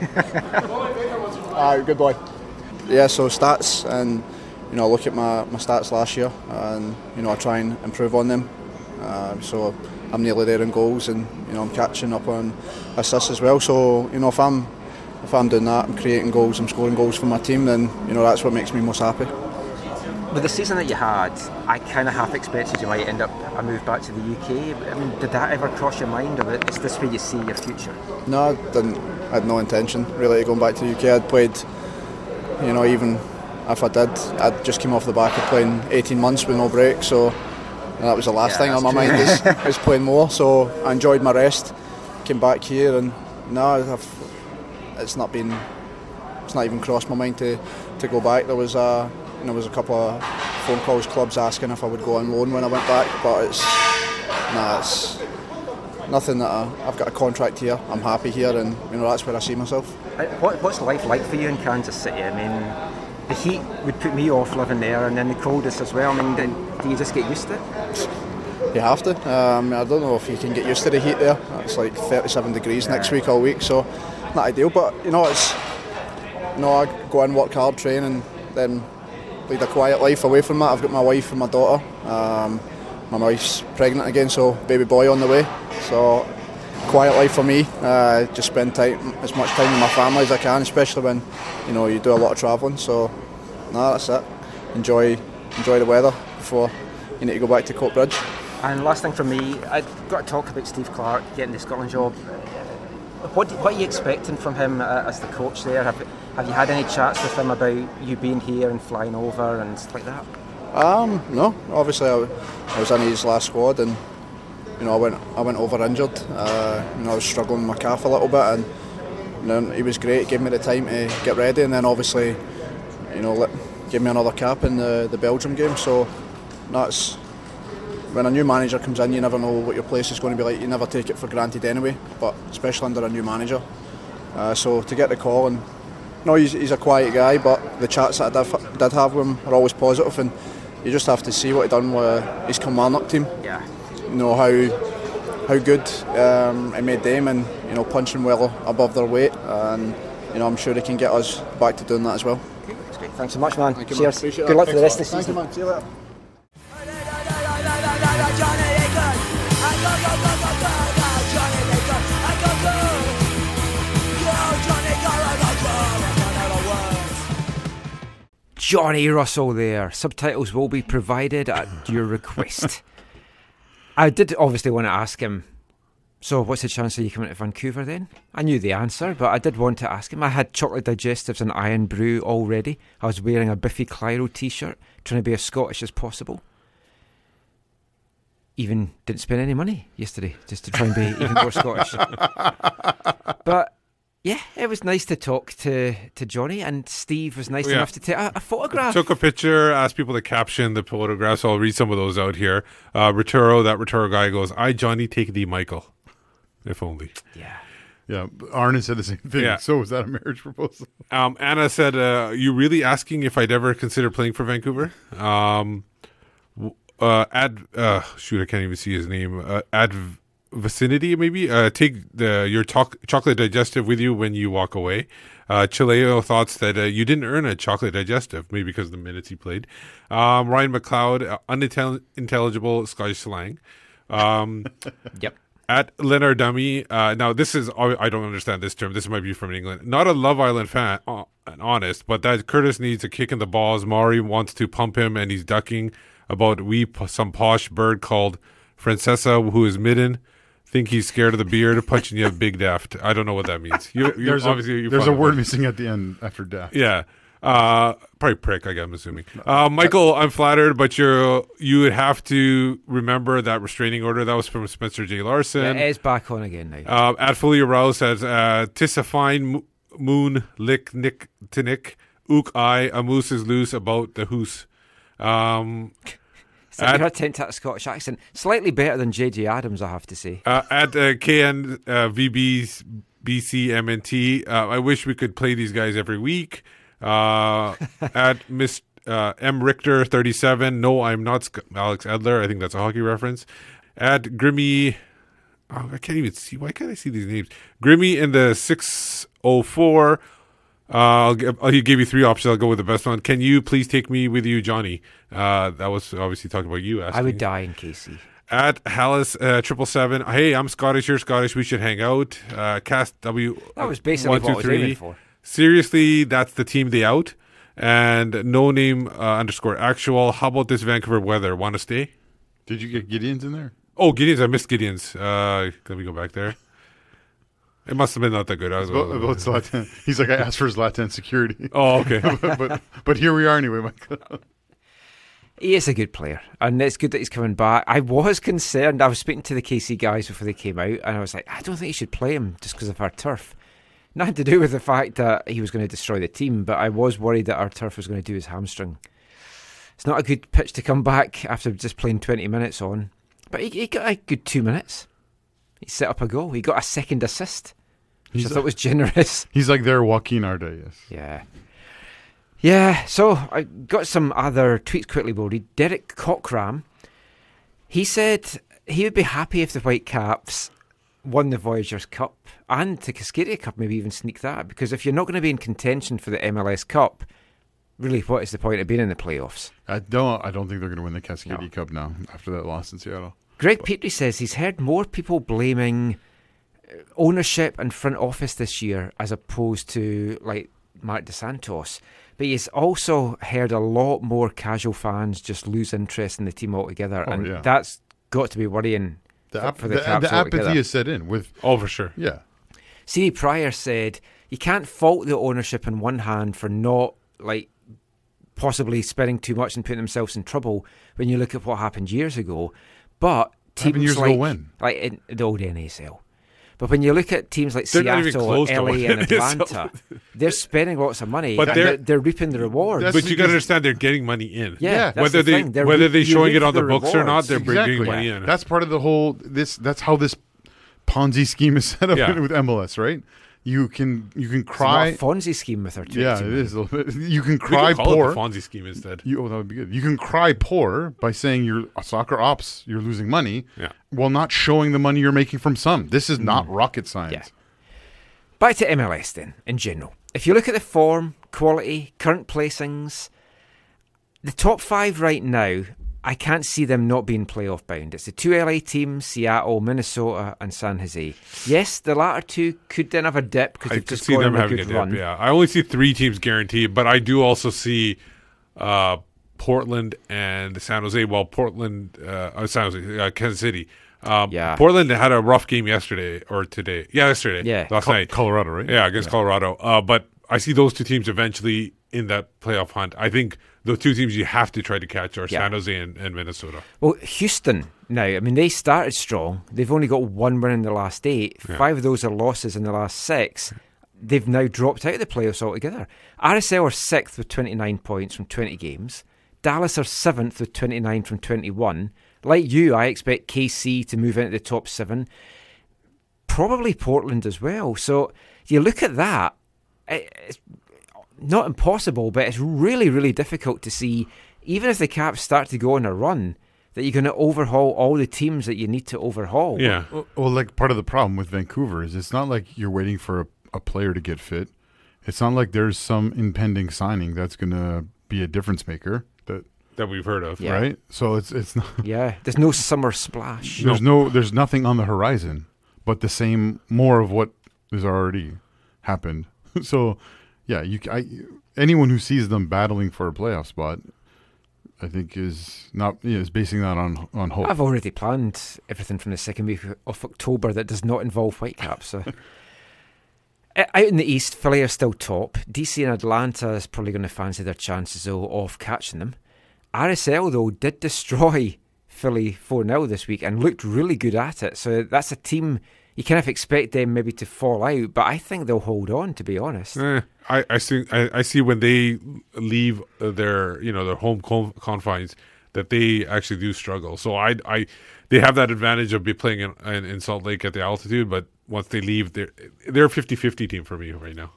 *laughs* Aye, good boy. Yeah, so stats, and you know, I look at my, my stats last year, and you know, I try and improve on them. Um, so I'm nearly there in goals, and you know, I'm catching up on assists as well. So you know, if I'm if I'm doing that, I'm creating goals, I'm scoring goals for my team, then you know, that's what makes me most happy.
With the season that you had, I kind of half expected you might end up a move back to the UK. I mean, did that ever cross your mind, or is this where you see your future?
No, I didn't. I had no intention really of going back to the UK. I'd played, you know, even if I did, I'd just came off the back of playing 18 months with no break. So that was the last
Yeah,
thing on my
that's
mind
true.
is, *laughs* is playing more. So I enjoyed my rest. Came back here and no, I've, it's not been it's not even crossed my mind to, to go back. There was a know, there was a couple of phone calls, clubs asking if I would go on loan when I went back, but it's nah, it's nothing that I, I've got a contract here. I'm happy here, and you know that's where I see myself.
What, what's life like for you in Kansas City? I mean, the heat would put me off living there, and then the coldest as well. I mean, do, do you just get used to it?
You have to. Um, I don't know if you can get used to the heat there. It's like 37 degrees next week all week, so not ideal. But you know, it's you know, I go and work hard, train, and then lead a quiet life away from that. I've got my wife and my daughter. Um, my wife's pregnant again, so baby boy on the way. So quiet life for me. Uh, just spend time as much time with my family as I can, especially when you know you do a lot of travelling. So no, that's it. Enjoy enjoy the weather before you need to go back to Coatbridge.
And last thing from me, I've got to talk about Steve Clarke getting the Scotland job. What, what are you expecting from him uh, as the coach there? Have, you had any chats with him about you being here and flying over and stuff like that?
Um, no, obviously I, I was in his last squad and you know I went I went over injured. Uh, you know I was struggling with my calf a little bit and you know, he was great. Gave me the time to get ready and then obviously you know let, gave me another cap in the the Belgium game. So that's when a new manager comes in, you never know what your place is going to be like. You never take it for granted anyway, but especially under a new manager. Uh, so to get the call and no, he's, he's a quiet guy, but the chats that I did, did have with him are always positive, and you just have to see what he done with his Kilmarnock team.
Yeah.
You know how how good um, he made them, and you know punching well above their weight, and you know I'm sure he can get us back to doing that as well.
Thanks so much, man.
Thank you.
Cheers.
Appreciate
Good luck for the rest of the season.
Johnny Russell there. Subtitles will be provided at your request. I did obviously want to ask him, so what's the chance of you coming to Vancouver then? I knew the answer, but I did want to ask him. I had chocolate digestives and Irn-Bru already. I was wearing a Biffy Clyro t shirt, trying to be as Scottish as possible. Even didn't spend any money yesterday just to try and be even more Scottish. *laughs* But yeah, it was nice to talk to, to Johnny, and Steve was nice
Oh, yeah.
enough to take a, a photograph.
Took a picture, asked people to caption the photographs. So I'll read some of those out here. Uh, Returo, that Returo guy goes, I, Johnny, take the Michael. If only.
Yeah, yeah. Arne said the same thing.
Yeah.
So was that a marriage proposal?
Um, Anna said, uh, "You really asking if I'd ever consider playing for Vancouver?" Um, uh, ad, uh, shoot, I can't even see his name. Uh, ad vicinity, maybe. Uh, take the your choc- chocolate digestive with you when you walk away. Uh, Chileo thoughts that uh, you didn't earn a chocolate digestive, maybe because of the minutes he played. Um, Ryan McLeod, uh, unintelligible Scottish slang. Um, *laughs*
yep.
At Leonard Dummy, uh, now this is I don't understand this term. This might be from England. Not a Love Island fan, uh, honest, but that Curtis needs a kick in the balls. Mari wants to pump him, and he's ducking about we some posh bird called Francesca who is midden. Think he's scared of the beard, punching you big daft. I don't know what that means. You, you
there's
obviously
a, there's a word
it.
missing at the end after death.
Yeah. Uh, probably prick, I guess, I'm assuming. Uh, Michael, I'm flattered, but you're, you would have to remember that restraining order. That was from Spencer J. Larson.
Yeah, it is back on again now.
Uh, at Fully Aroused says, uh, Tis a fine mo- moon, lick, nick, to nick, ook I, a moose is loose about the hoose. Um,
So your attempt at a Scottish accent, slightly better than JJ Adams, I have to say.
Uh, at uh, KN uh, BCMNT, uh, I wish we could play these guys every week. Uh, *laughs* at Miss uh, M Richter thirty seven, no, I'm not Sc- Alex Edler. I think that's a hockey reference. At Grimmy, oh, I can't even see. Why can't I see these names? Grimmy in the six oh four. Uh, I'll give, I'll give you three options. I'll go with the best one. Can you please take me with you, Johnny? Uh, that was obviously talking about you.
I would die in KC.
At Hallis uh, triple seven. Hey, I'm Scottish. You're Scottish. We should hang out. Uh, cast W.
That was basically what I was aiming for.
Seriously, that's the team they out. And no name uh, underscore actual. How about this Vancouver weather? Want to stay?
Did you get Gideon's in there?
Oh, Gideon's. I missed Gideon's. Uh, let me go back there. It must have been not that good. I was
About, about Zlatan. *laughs* He's like, I asked for Zlatan security.
Oh, okay. *laughs*
but, but but here we are anyway, Michael.
He is a good player, and it's good that he's coming back. I was concerned. I was speaking to the KC guys before they came out, and I was like, I don't think you should play him just because of our turf. Nothing to do with the fact that he was going to destroy the team, but I was worried that our turf was going to do his hamstring. It's not a good pitch to come back after just playing 20 minutes on, but he, he got a good two minutes. He set up a goal. He got a second assist, which I
He's-
thought was generous. *laughs*
He's like their Joaquin Ardaiz, yes.
Yeah. Yeah, so I got some other tweets quickly, Bodie. Derek Cockram, he said he would be happy if the Whitecaps won the Voyageurs Cup and the Cascadia Cup, maybe even sneak that, because if you're not going to be in contention for the MLS Cup, really, what is the point of being in the playoffs?
I don't. I don't think they're going to win the Cascadia Cup now after that loss in Seattle.
Greg Petrie says he's heard more people blaming ownership and front office this year as opposed to like Marc Dos Santos. But he's also heard a lot more casual fans just lose interest in the team altogether.
Oh,
and
yeah.
that's got to be worrying
The, ap-
for the,
the,
Caps
the apathy
altogether.
has set in with.
Oh, for sure.
Yeah.
CD Pryor said you can't fault the ownership on one hand for not like possibly spending too much and putting themselves in trouble when you look at what happened years ago. But teams
Happened years ago
like
when?
like in the old NASL. But when you look at teams like
They're
Seattle,
close
LA, and. *laughs* Atlanta, they're spending lots of money,
But
but
they're-
they're, they're reaping the rewards.
but you got to understand they're getting money in.
Yeah, that's
whether
the
they
thing. They're
whether
re-
they're showing it on the
the
books or not, they're bringing
Exactly.
money in.
That's part of the whole. This. That's how this Ponzi scheme is set up
Yeah. *laughs*
with MLS, right? You can you can
It's
cry.
a Fonzie scheme with our two
Yeah, it
team.
is. a little bit. You can
We
cry
call
poor.
it the Fonzie scheme instead.
You, oh, that would be good. You can cry poor by saying you're a soccer ops, you're losing money,
Yeah.
while not showing the money you're making from some. This is
Mm.
not rocket science.
Back to MLS then, in general. If you look at the form, quality, current placings, the top five right now, I can't see them not being playoff bound. It's the two LA teams, Seattle, Minnesota, and San Jose. Yes, the latter two could then have a dip because
I
they've
could
just
see them
a
having
good
a dip.
run.
Yeah, I only see three teams guaranteed, but I do also see uh, Portland and San Jose. Well, Portland, uh, uh, San Jose, uh, Kansas City. Um,
Yeah.
Portland had a rough game yesterday or today. Yeah, yesterday.
Yeah.
last
Col-
night.
Colorado, right?
Yeah, against Colorado. Uh, but I see those two teams eventually in that playoff hunt. I think the two teams you have to try to catch are
Yeah.
San Jose and, and Minnesota.
Well, Houston now, I mean, they started strong. They've only got one win in the last eight.
Yeah.
Five of those are losses in the last six. They've now dropped out of the playoffs altogether. RSL are sixth with 29 points from 20 games. Dallas are seventh with 29 from 21. Like you, I expect KC to move into the top seven. Probably Portland as well. So you look at that, it's not impossible, but it's really, really difficult to see, even if the Caps start to go on a run, that you're going to overhaul all the teams that you need to overhaul.
Yeah.
Well, well, like part of the problem with Vancouver is it's not like you're waiting for a, a player to get fit. It's not like there's some impending signing that's going to be a difference maker. That
That we've heard of.
Yeah.
right. So it's it's not. *laughs*
Yeah, there's no summer splash.
There's no. There's nothing on the horizon, but the same more of what has already happened. *laughs* so, yeah, you I, anyone who sees them battling for a playoff spot, I think is not yeah, is basing that on on hope.
I've already planned everything from the second week of October that does not involve Whitecaps. So. *laughs* Out in the East, Philly are still top. DC and Atlanta is probably going to fancy their chances though of catching them. RSL though did destroy Philly 4 0 this week and looked really good at it. So that's a team you kind of expect them maybe to fall out, but I think they'll hold on. To be honest,
Eh, I, I see. I, I see when they leave their you know their home confines that they actually do struggle. So I I they have that advantage of be playing in, in, in Salt Lake at the altitude, but once they leave, they're they're a 50-50 team for me right now.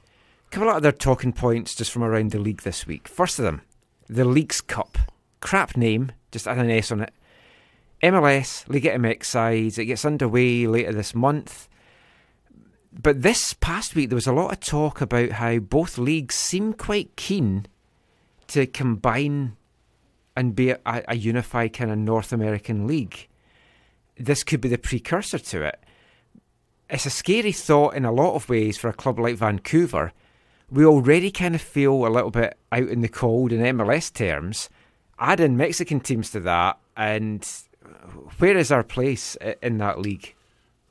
A couple of other talking points just from around the league this week. First of them, the Leagues Cup. Crap name, just add an S on it. MLS, Liga MX sides, it gets underway later this month. But this past week, there was a lot of talk about how both leagues seem quite keen to combine and be a, a unified kind of North American league. This could be the precursor to it. It's a scary thought in a lot of ways for a club like Vancouver. We already kind of feel a little bit out in the cold in MLS terms. Add in Mexican teams to that, and where is our place in that league?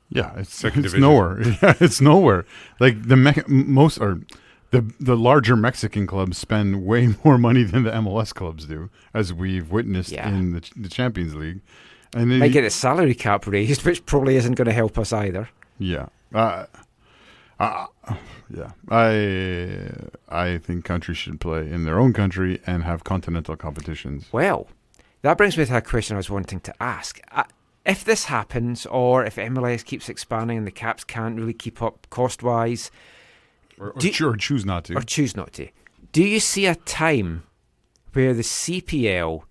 Yeah, it's
Second
it's
division.
nowhere. *laughs* Yeah, it's nowhere. Like the Me- most or the the larger Mexican clubs spend way *laughs* more money than the MLS clubs do, as we've witnessed
Yeah.
in the, the Champions League. And they
get a salary cap raised, *laughs* which probably isn't going to help us either.
yeah, uh, Uh, yeah, I I think countries should play in their own country and have continental competitions.
Well, that brings me to a question I was wanting to ask. Uh, if this happens, or if MLS keeps expanding and the Caps can't really keep up cost wise,
or, or, or choose not to,
or choose not to, do you see a time where the CPL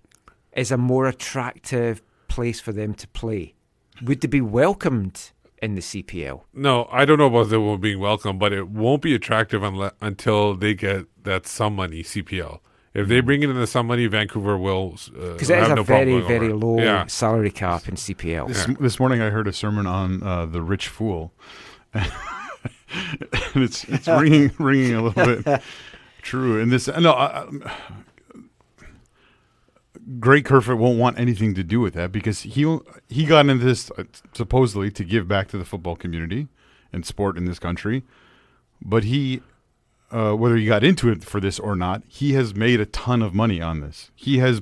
is a more attractive place for them to play? Would they be welcomed in the CPL?
No, I don't know about them being welcomed, but it won't be attractive unle- until they get that some money CPL. If they bring it in the some Vancouver will
because uh, it is a
no
very very
over.
low
yeah.
salary cap in CPL.
This, this, morning I heard a sermon on uh, the rich fool, *laughs* and it's it's *laughs* ringing ringing a little bit *laughs* true. And this no. I, Greg Kerfoot won't want anything to do with that because he he got into this uh, supposedly to give back to the football community and sport in this country, but he, uh, whether he got into it for this or not, he has made a ton of money on this. He has,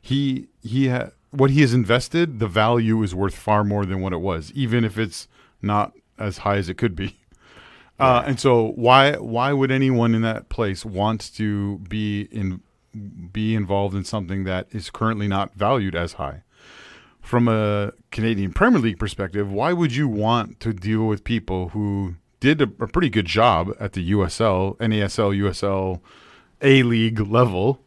he he ha, what he has invested, the value is worth far more than what it was, even if it's not as high as it could be. *laughs* Uh, and so why why would anyone in that place want to be in be involved in something that is currently not valued as high. From a Canadian Premier League perspective, why would you want to deal with people who did a, a pretty good job at the USL, NASL, USL, A League level,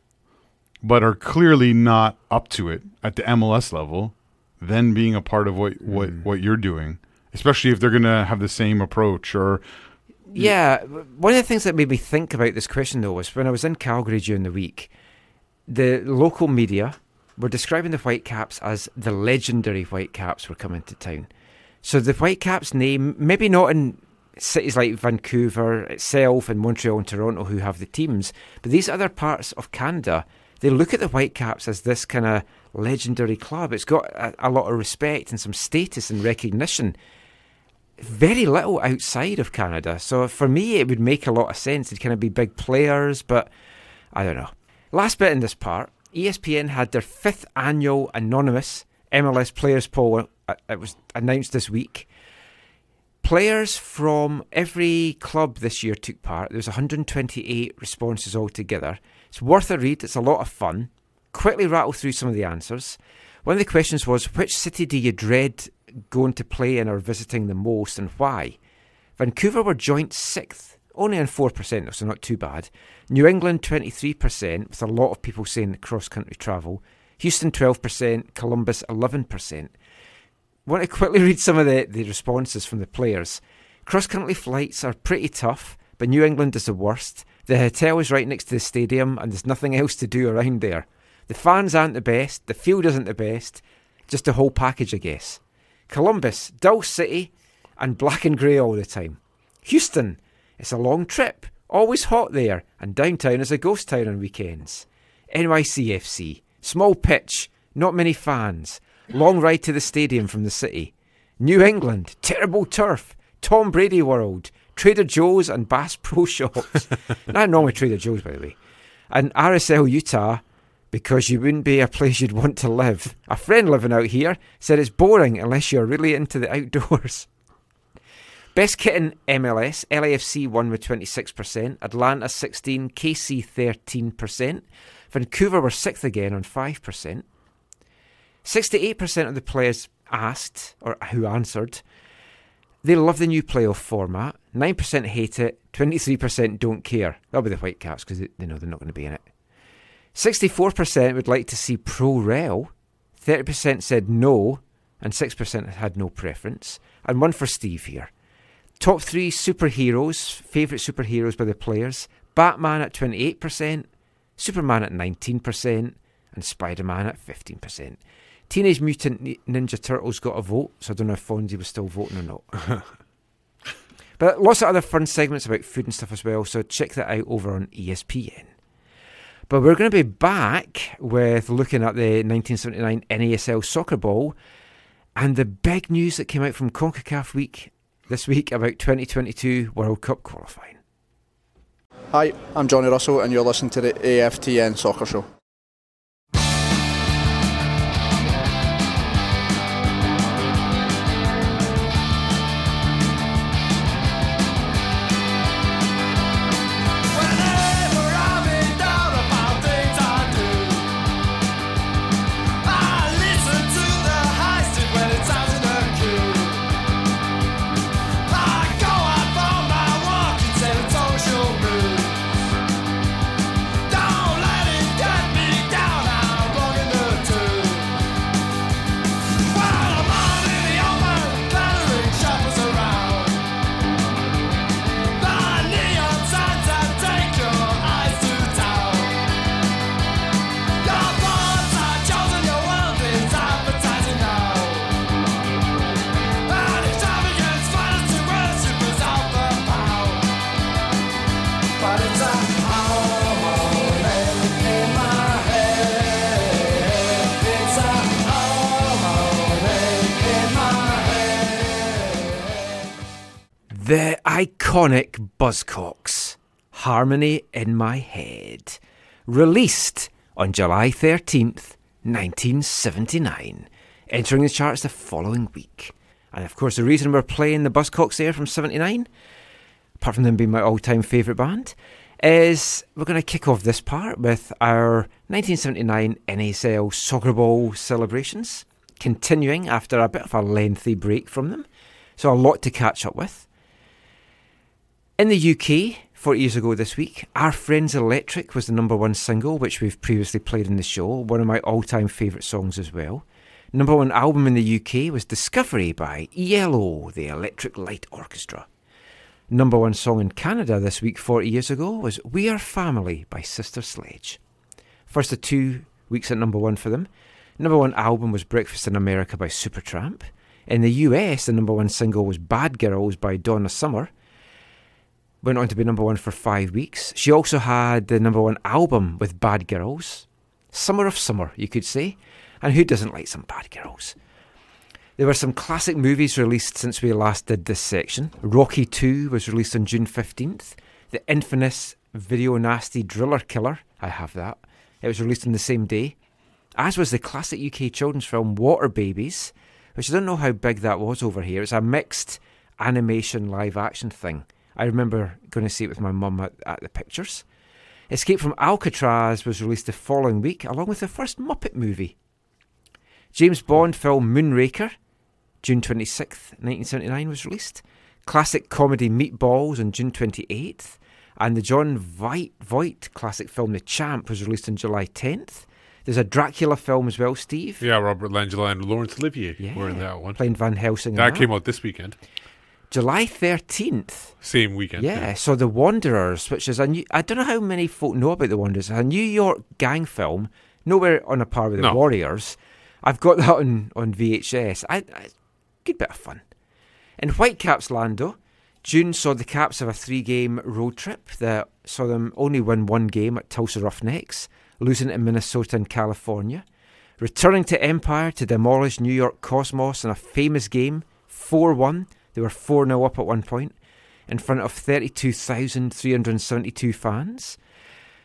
but are clearly not up to it at the MLS level, then being a part of what, what,
Mm.
what you're doing, especially if they're going to have the same approach or
Yeah, one of the things that made me think about this question though was when I was in Calgary during the week, the local media were describing the Whitecaps as the legendary Whitecaps were coming to town. So the Whitecaps name, maybe not in cities like Vancouver itself and Montreal and Toronto who have the teams, but these other parts of Canada, they look at the Whitecaps as this kind of legendary club. It's got a, a lot of respect and some status and recognition very little outside of Canada. So for me, it would make a lot of sense. It'd kind of be big players, but I don't know. Last bit in this part ESPN had their fifth annual anonymous MLS players poll. uh, It was announced this week. Players from every club this year took part. There was 128 responses altogether. It's worth a read. It's a lot of fun. Quickly rattle through some of the answers. One of the questions was, which city do you dread going to play in or visiting the most and why? Vancouver were joint sixth, only on 4%, so not too bad. New England, 23%, with a lot of people saying cross country travel. Houston, 12%. Columbus, 11%. Want to quickly read some of the, the responses from the players. Cross country flights are pretty tough, but New England is the worst. The hotel is right next to the stadium, and there's nothing else to do around there. The fans aren't the best, the field isn't the best, just the whole package, I guess. Columbus, dull city, and black and grey all the time. Houston, it's a long trip, always hot there, and downtown is a ghost town on weekends. NYCFC, small pitch, not many fans, long ride to the stadium from the city. New England, terrible turf, Tom Brady world, Trader Joe's and Bass Pro *laughs* Shops. Not normally Trader Joe's, by the way. And RSL Utah, because you wouldn't be a place you'd want to live. A friend living out here said it's boring unless you're really into the outdoors. *laughs* Best kit in MLS, LAFC won with 26%, Atlanta 16, KC 13%, Vancouver were sixth again on 5%. 68% of the players asked, or who answered, they love the new playoff format. 9% hate it, 23% don't care. That'll be the Whitecaps because they, know they're not going to be in it. 64% would like to see Pro Rel, 30% said no, and 6% had no preference. And one for Steve here. Top three superheroes, favourite superheroes by the players Batman at 28%, Superman at 19%, and Spider Man at 15%. Teenage Mutant Ninja Turtles got a vote, so I don't know if Fonzie was still voting or not. *laughs* but lots of other fun segments about food and stuff as well, so check that out over on ESPN. But we're going to be back with looking at the 1979 NASL Soccer Ball and the big news that came out from CONCACAF week this week about 2022 World Cup qualifying.
Hi, I'm Johnny Russell, and you're listening to the AFTN Soccer Show.
Iconic Buzzcocks, Harmony in My Head, released on July 13th, 1979, entering the charts the following week. And of course, the reason we're playing the Buzzcocks there from 79, apart from them being my all time favourite band, is we're going to kick off this part with our 1979 NSL Soccer Ball celebrations, continuing after a bit of a lengthy break from them. So, a lot to catch up with. In the UK, 40 years ago this week, Our Friends Electric was the number one single, which we've previously played in the show, one of my all time favourite songs as well. Number one album in the UK was Discovery by ELO, the Electric Light Orchestra. Number one song in Canada this week, 40 years ago, was We Are Family by Sister Sledge. First of two weeks at number one for them. Number one album was Breakfast in America by Supertramp. In the US, the number one single was Bad Girls by Donna Summer. Went on to be number one for five weeks. She also had the number one album with Bad Girls. Summer of Summer, you could say. And who doesn't like some Bad Girls? There were some classic movies released since we last did this section. Rocky 2 was released on June 15th. The infamous Video Nasty Driller Killer, I have that. It was released on the same day. As was the classic UK children's film Water Babies, which I don't know how big that was over here. It's a mixed animation live action thing. I remember going to see it with my mum at, at the pictures. Escape from Alcatraz was released the following week, along with the first Muppet movie. James Bond film Moonraker, June 26th, 1979, was released. Classic comedy Meatballs on June 28th. And the Jon Voight, classic film The Champ was released on July 10th. There's a Dracula film as well, Steve.
Yeah, Robert Langella and Laurence Olivier were in that one.
Playing Van Helsing. in
That came out this weekend.
July 13th.
Same weekend.
Yeah, so The Wanderers, which is a new, I don't know how many folk know about The Wanderers, a New York gang film, nowhere on a par with The
No.
Warriors. I've got that on, on VHS. I, I, good bit of fun. In Whitecaps Lando, June saw the Caps have a three game road trip that saw them only win one game at Tulsa Roughnecks, losing to Minnesota and California. Returning to Empire to demolish New York Cosmos in a famous game, 4 1. They were 4 0 up at one point, in front of 32,372 fans.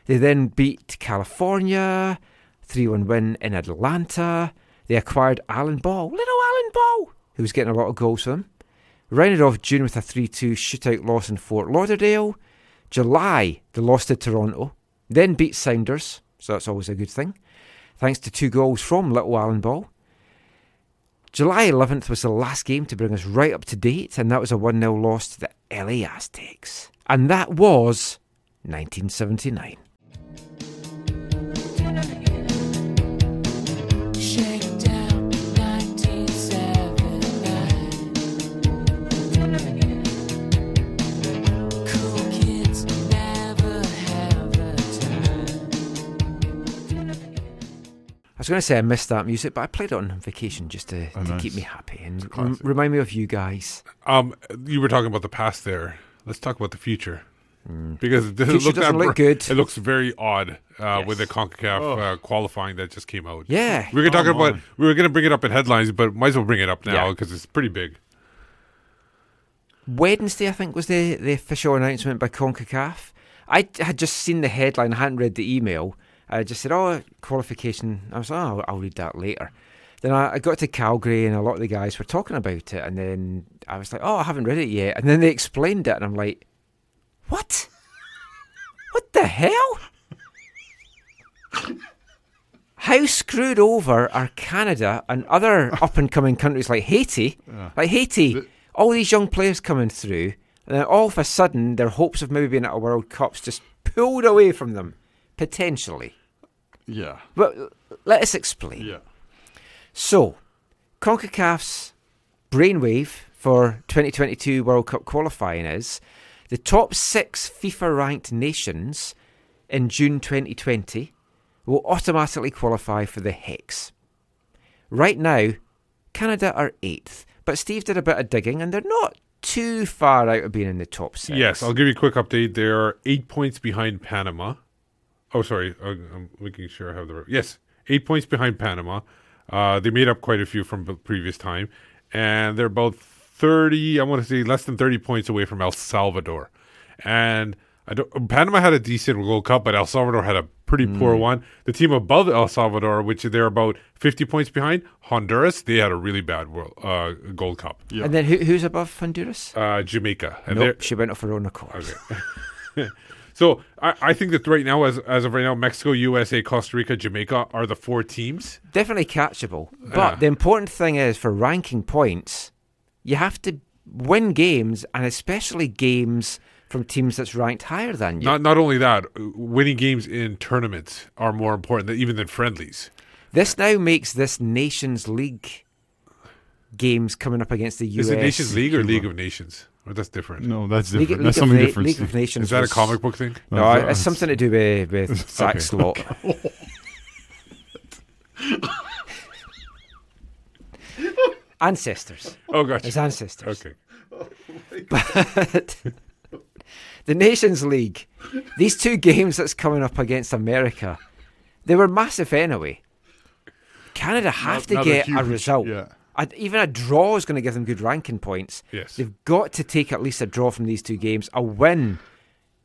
They then beat California, 3 1 win in Atlanta. They acquired Alan Ball, little Alan Ball, who was getting a lot of goals for them. Rounded off June with a 3 2 shootout loss in Fort Lauderdale. July, they lost to Toronto. Then beat Sounders, so that's always a good thing. Thanks to two goals from Little Alan Ball. July 11th was the last game to bring us right up to date, and that was a 1 0 loss to the LA Aztecs. And that was 1979. Was going to say I missed that music, but I played it on vacation just to,
Oh,
to
nice.
keep me happy and
It's a
rem-
classic.
remind me of you guys.
Um, you were talking about the past there. Let's talk about the future. Because it doesn't.
Future
look,
doesn't look good.
It looks very odd uh, with the Concacaf
Oh.
uh, qualifying that just came out.
Yeah.
we were talking
Come
about. We were going to bring it up in headlines, but might as well bring it up now
Yeah.
because it's pretty big.
Wednesday, I think, was the, the official announcement by CONCACAF. I had just seen the headline, I hadn't read the email. I just said, oh, qualification. I was like, oh, I'll, read that later. Then I, I got to Calgary and a lot of the guys were talking about it. And then I was like, oh, I haven't read it yet. And then they explained it. And I'm like, what? What the hell? How screwed over are Canada and other *laughs* up and coming countries like Haiti? Like Haiti, all these young players coming through, and then all of a sudden their hopes of maybe being at a World Cup's just pulled away from them, potentially.
Yeah.
But let us explain.
Yeah.
So, CONCACAF's brainwave for 2022 World Cup qualifying is the top six FIFA ranked nations in June 2020 will automatically qualify for the Hex. Right now, Canada are eighth, but Steve did a bit of digging and they're not too far out of being in the top six.
Yes, I'll give you a quick update. They are eight points behind Panama. Oh, sorry, uh, I'm making sure I have the right. Yes, eight points behind Panama. Uh, they made up quite a few from the previous time, and they're about thirty. I want to say less than thirty points away from El Salvador, and I don't, Panama had a decent Gold Cup, but El Salvador had a pretty
Hmm.
poor one. The team above El Salvador, which they're about fifty points behind, Honduras, they had a really bad world uh, Gold Cup. Yeah.
And then who, who's above Honduras?
Uh, Jamaica. And
nope, she went off her own accord.
Okay. *laughs* *laughs* so I, I think that right now, as as of right now, Mexico, USA, Costa Rica, Jamaica are the four teams.
Definitely catchable. But
Yeah.
the important thing is for ranking points, you have to win games, and especially games from teams that's ranked higher than you.
Not not only that, winning games in tournaments are more important than, even than friendlies.
This now makes this Nations League games coming up against the US.
Is it Nations League or League of Nations? Or that's different.
No, that's different.
League
that's
of
something
Na-
different.
League of Nations
Is that a comic book thing?
No,
No, it's-
it's something to do with, with Zach *laughs*
Okay.
Slot. *laughs* ancestors.
Oh, gotcha.
His ancestors.
Okay.
But *laughs* the Nations League, these two games that's coming up against America, they were massive anyway. Canada have
Now-
to
now they're
get a
huge,
result.
yeah.
A- even a draw is going to give them good ranking points.
Yes.
They've got to take at least a draw from these two games. A win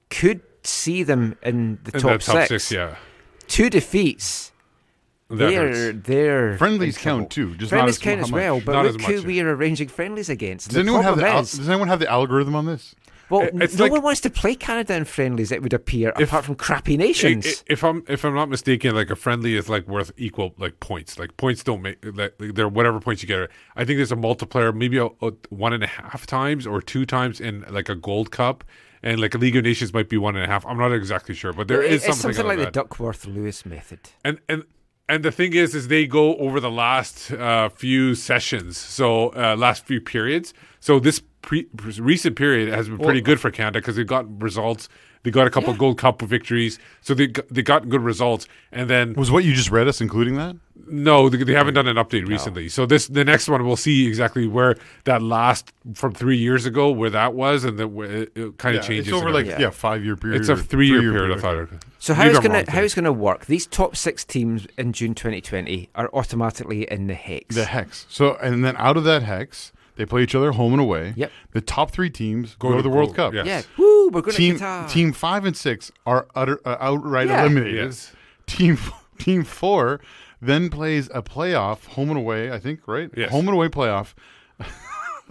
could see them in the
In
top,
the top
six.
six, yeah.
Two defeats.
That
they're
hurts.
they're
Friendlies
in
count too, just not
friendlies
as-
count
how
as
much?
well. But
Not
look
as
who
much.
we are arranging friendlies against.
Does
the
anyone have the al-
is,
Does anyone have the algorithm on this?
Well,
It-
no
like-
one wants to play Canada in friendlies. It would appear,
If-
apart from crappy nations.
If I'm if I'm not mistaken, like a friendly is like worth equal like points. Like points don't make like they're whatever points you get. I think there's a multiplier, maybe a, a one and a half times or two times in like a Gold Cup, and like a League of Nations might be one and a half. I'm not exactly sure, but there is
it's
something,
something like
that.
the Duckworth Lewis method.
and and and the thing is is they go over the last uh, few sessions. So uh, last few periods. So this pre- recent period has been pretty
Well-
good for canada because they got results they got a couple gold cup victories so they got, they got good results and then
Was what you just read us including that?
no they, they haven't done an update recently so this the next one we'll see exactly where that last from three years ago where that was and then where it, it kind
Yeah,
of changes
It's over
and
like
everything.
yeah, five year period.
it's a
or
three-year
three-year
period, I thought.
So how's
I'm
gonna
wrong,
how's gonna work? These top six teams in June 2020 are automatically in the hex.
The hex. So and then out of that hex, they play each other home and away.
Yep.
The top three teams go,
Go
to
to
the World Cup.
yes.
Yeah. Woo! We're going
Team
to Qatar.
team five and six are utter uh, outright
Yeah.
eliminated.
Yes.
Team *laughs* team four then plays a playoff home and away. I think right.
Yes.
Home and away playoff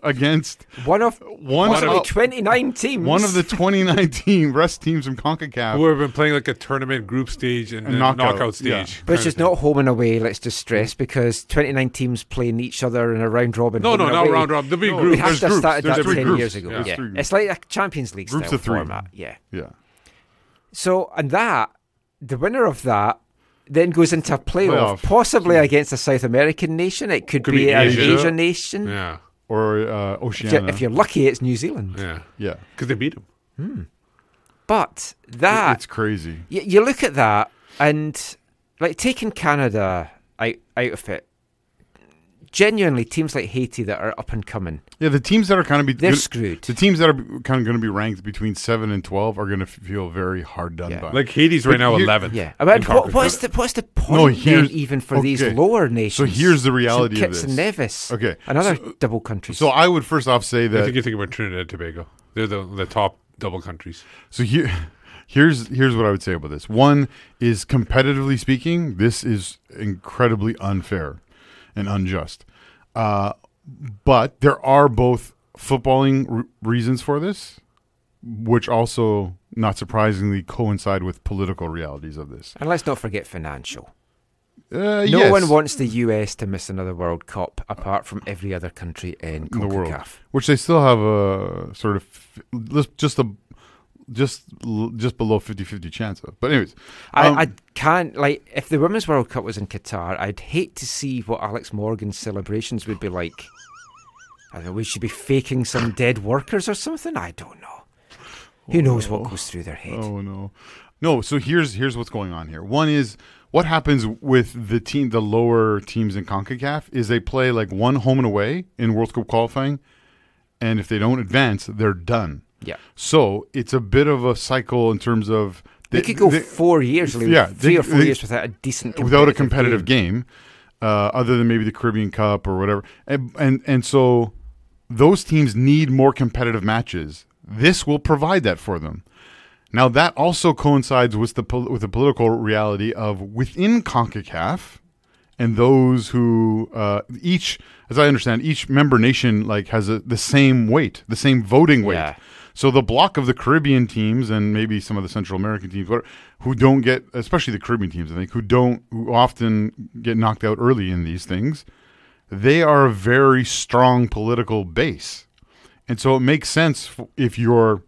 against
one of
one
possibly
of
29 teams.
one of the 2019 rest teams from Concacaf.
who have been playing like a tournament group stage and,
And
then
knockout,
knockout,
yeah.
stage
But it's just not home and away, let's just stress, because 29 teams playing each other in a round robin.
No, no, not
away.
round robin. There'll be
No,
groups.
We have
There's
to have started that 10
groups.
years ago.
There's
Yeah.
three.
It's like a Champions League
Groups
style
of three.
format. Yeah.
yeah.
So, and that, the winner of that then goes into a playoff,
Playoff.
possibly against a South American nation. It could,
Could
be,
be
an
Asia.
Asian nation.
Yeah,
Or uh,
If, you're,
Oceania.
if you're lucky, it's New Zealand.
yeah,
yeah.
because they beat them.
But that
it's crazy.
you, you look at that and like taking Canada out out of it. Genuinely, teams like Haiti that are up and coming,
Yeah, the teams that are kind of be
they're
good-
screwed.
The teams that are kind of going to be ranked between seven and twelve are going to feel very hard done
Yeah.
by.
Like Haiti's right
But
now,
here-
eleven.
Yeah, I what, what's the what's the point
No,
then even for these lower nations?
So here's the reality
St.
of this.
and Nevis.
Okay,
another
so-
double country.
So I would first off say
I
that
think you're thinking about Trinidad and Tobago. They're the the top double countries.
So here, *laughs* here's here's what I would say about this. One is competitively speaking, this is incredibly unfair and unjust. Uh, but there are both footballing r- reasons for this, which also, not surprisingly, coincide with political realities of this.
and let's not forget financial.
Uh,
No
yes,
one wants the US to miss another World Cup apart from every other country in
in the world, which they still have a sort of just a just just below 50-50 chance of. But anyways,
I,
um,
I can't like if the Women's World Cup was in Qatar, I'd hate to see what Alex Morgan's celebrations would be like. I don't know. We should be faking some dead workers or something. I don't know. Who knows what goes through their head?
Oh no, no. So here's here's what's going on here. One is what happens with the team, the lower teams in Concacaf is they play like one home and away in World Cup qualifying, and if they don't advance, they're done.
Yeah.
So it's a bit of a cycle in terms of
They, could go
they-
four years,
yeah,
three
they-
or four
they-
years without a decent,
without a competitive game, uh, other than maybe the Caribbean Cup or whatever. And and, and so those teams need more competitive matches. This will provide that for them. Now that also coincides with the pol- with the political reality of within CONCACAF and those who uh, each, as I understand, each member nation like has a, the same weight, the same voting weight.
Yeah.
So the block of the Caribbean teams and maybe some of the Central American teams, who don't get, especially the Caribbean teams, I think, who don't, who often get knocked out early in these things, they are a very strong political base, and so it makes sense if you're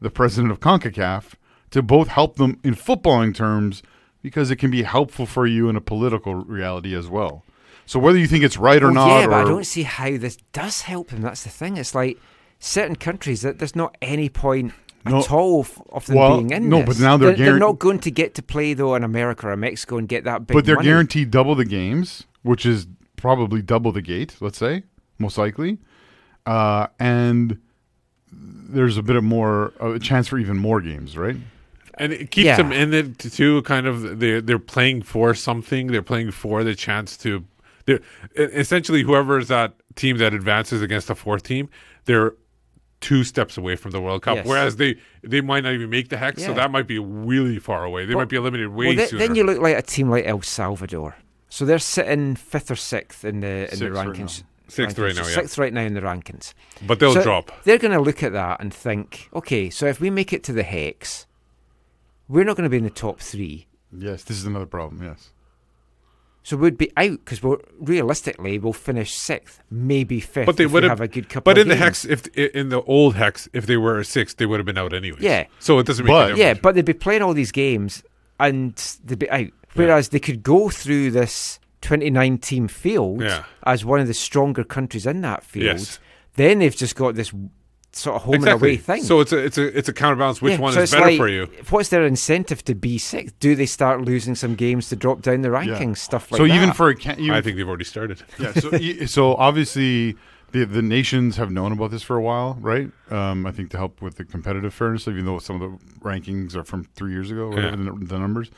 the president of Concacaf to both help them in footballing terms because it can be helpful for you in a political reality as well. So whether you think it's right or
Well,
not,
yeah, but I don't see how this does help him. That's the thing. It's like certain countries that there's not any point
No.
at all of, of them
Well,
being in
no,
this.
but now they're
they're
guaran-
not going to get to play though in America or Mexico and get that big.
but they're
money.
guaranteed double the games, which is probably double the gate. Let's say most likely, uh, and there's a bit of more a chance for even more games, right?
And it keeps
Yeah.
them in it too. Kind of, they're they're playing for something. They're playing for the chance to. They're essentially whoever is that team that advances against the fourth team. They're two steps away from the World Cup.
Yes.
Whereas they they might not even make the hex, so that might be really far away. They
Well-
might be eliminated way
well, then,
sooner.
then you look like a team like El Salvador. So they're sitting fifth or sixth in the in the
Sixth right
rankings.
now. Sixth right now, yeah.
Sixth right now in the rankings.
But they'll
So
drop.
They're going to look at that and think, okay, so if we make it to the hex, we're not going to be in the top three.
Yes, this is another problem. Yes.
So we'd be out because we're realistically we'll finish sixth, maybe fifth.
but they
if
would
we
have,
have a good couple.
But
of
in the hex, if in the old hex, if they were a six, they would have been out anyway.
Yeah.
So it doesn't make a difference.
yeah, but they'd be playing all these games and they'd be out. Whereas they could go through this 29 team field
Yeah.
as one of the stronger countries in that field.
Yes.
Then they've just got this sort of home
exactly.
and away thing.
So it's a it's a it's a counterbalance. Which
Yeah,
one
so
is
it's
better
like,
for you?
What's their incentive to be sixth? Do they start losing some games to drop down the rankings? Stuff like
so
that.
even for a ca- even
I think they've already started. *laughs*
Yeah. So, e- so obviously, the the nations have known about this for a while, right? Um, I think to help with the competitive fairness, even though some of the rankings are from three years ago, whatever
Yeah.
the, the numbers.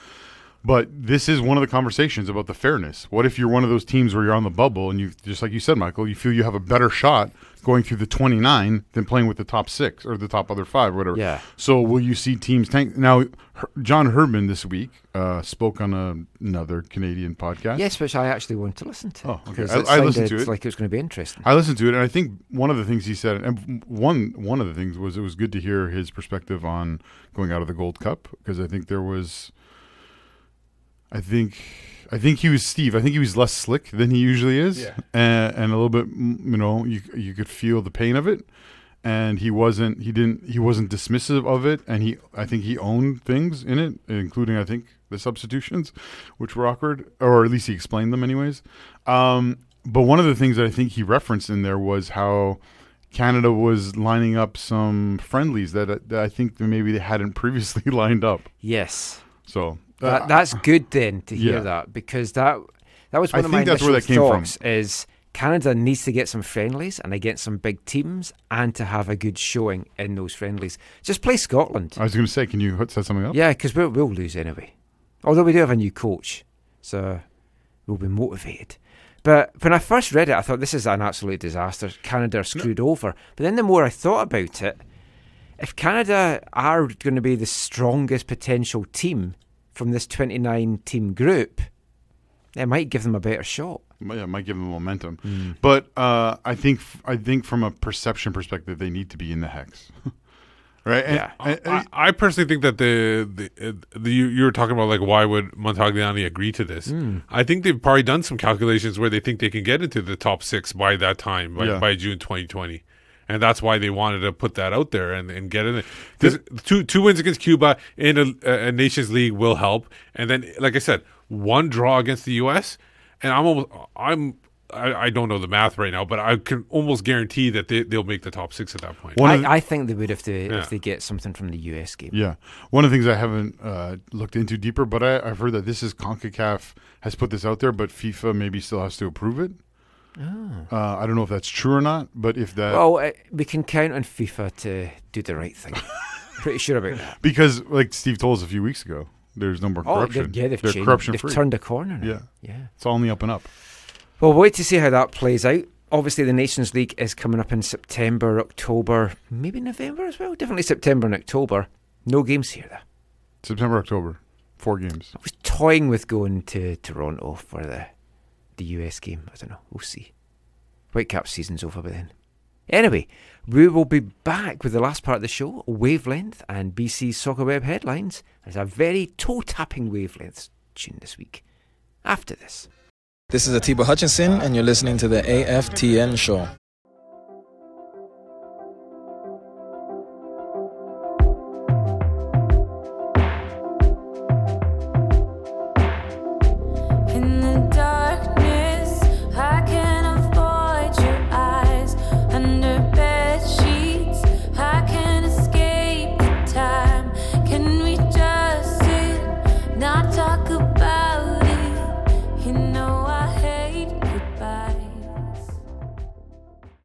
But this is one of the conversations about the fairness. What if you're one of those teams where you're on the bubble and you, just like you said, Michael, you feel you have a better shot going through the 29 than playing with the top six or the top other five, whatever.
Yeah.
So will you see teams tank? Now, Her- John Herdman this week uh, spoke on a, another Canadian podcast.
Yes, which I actually want to listen to.
Oh, okay. I, I listened to it.
Like it was going to be interesting.
I listened to it, and I think one of the things he said, and one one of the things was it was good to hear his perspective on going out of the Gold Cup because I think there was, I think, I think he was Steve. I think he was less slick than he usually is,
Yeah.
and, and a little bit, you know, you you could feel the pain of it, and he wasn't he didn't he wasn't dismissive of it, and he I think he owned things in it, including I think the substitutions, which were awkward, or at least he explained them anyways. Um, but one of the things that I think he referenced in there was how Canada was lining up some friendlies that, that I think maybe they hadn't *laughs* previously lined up.
Yes.
So
That, that's good then to hear
yeah.
that because that that was
I
one of my
think that's where
initial
that came from.
thoughts is Canada needs to get some friendlies and against some big teams and to have a good showing in those friendlies. Just play Scotland.
I was going to say, can you set something up?
Yeah, because we'll, we'll lose anyway. Although we do have a new coach, so we'll be motivated. But when I first read it, I thought this is an absolute disaster. Canada are screwed over. But then the more I thought about it, if Canada are going to be the strongest potential team from this 29 team group, it might give them a better shot.
Yeah, it might give them momentum.
Mm.
But uh, I think I think from a perception perspective, they need to be in the hex, *laughs* right?
Yeah,
and-
I, I personally think that the the, uh, the you, you were talking about like why would Montagliani agree to this?
Mm.
I think they've probably done some calculations where they think they can get into the top six by that time, by,
Yeah.
by June 2020. And that's why they wanted to put that out there and, and get in it. Because two two wins against Cuba in a, a Nations League will help. And then, like I said, one draw against the U.S. And I'm almost I'm I, I don't know the math right now, but I can almost guarantee that they, they'll make the top six at that point.
I, I think they would if they
Yeah.
if they get something from the US game.
Yeah, one of the things I haven't uh, looked into deeper, but I, I've heard that this is Concacaf has put this out there, but FIFA maybe still has to approve it.
Oh.
Uh, I don't know if that's true or not, but if that
Well, uh, we can count on FIFA to do the right thing. *laughs* Pretty sure about that.
because like Steve told us a few weeks ago, there's no more
Oh,
corruption.
they've- yeah, they've
They're
changed-
corruption
they've
free.
turned a corner now.
Yeah,
Yeah.
it's all on the up and up.
Well, wait to see how that plays out. obviously the Nations League is coming up in September, October, maybe November as well. Definitely September and October. No games here though.
September, October, four games.
I was toying with going to Toronto for the the US game. I don't know. We'll see. Whitecap season's over by then. Anyway, we will be back with the last part of the show, Wavelength and BC's Soccer Web headlines. There's a very toe-tapping Wavelength tune this week. After this.
This is Atiba Hutchinson, and you're listening to the AFTN show.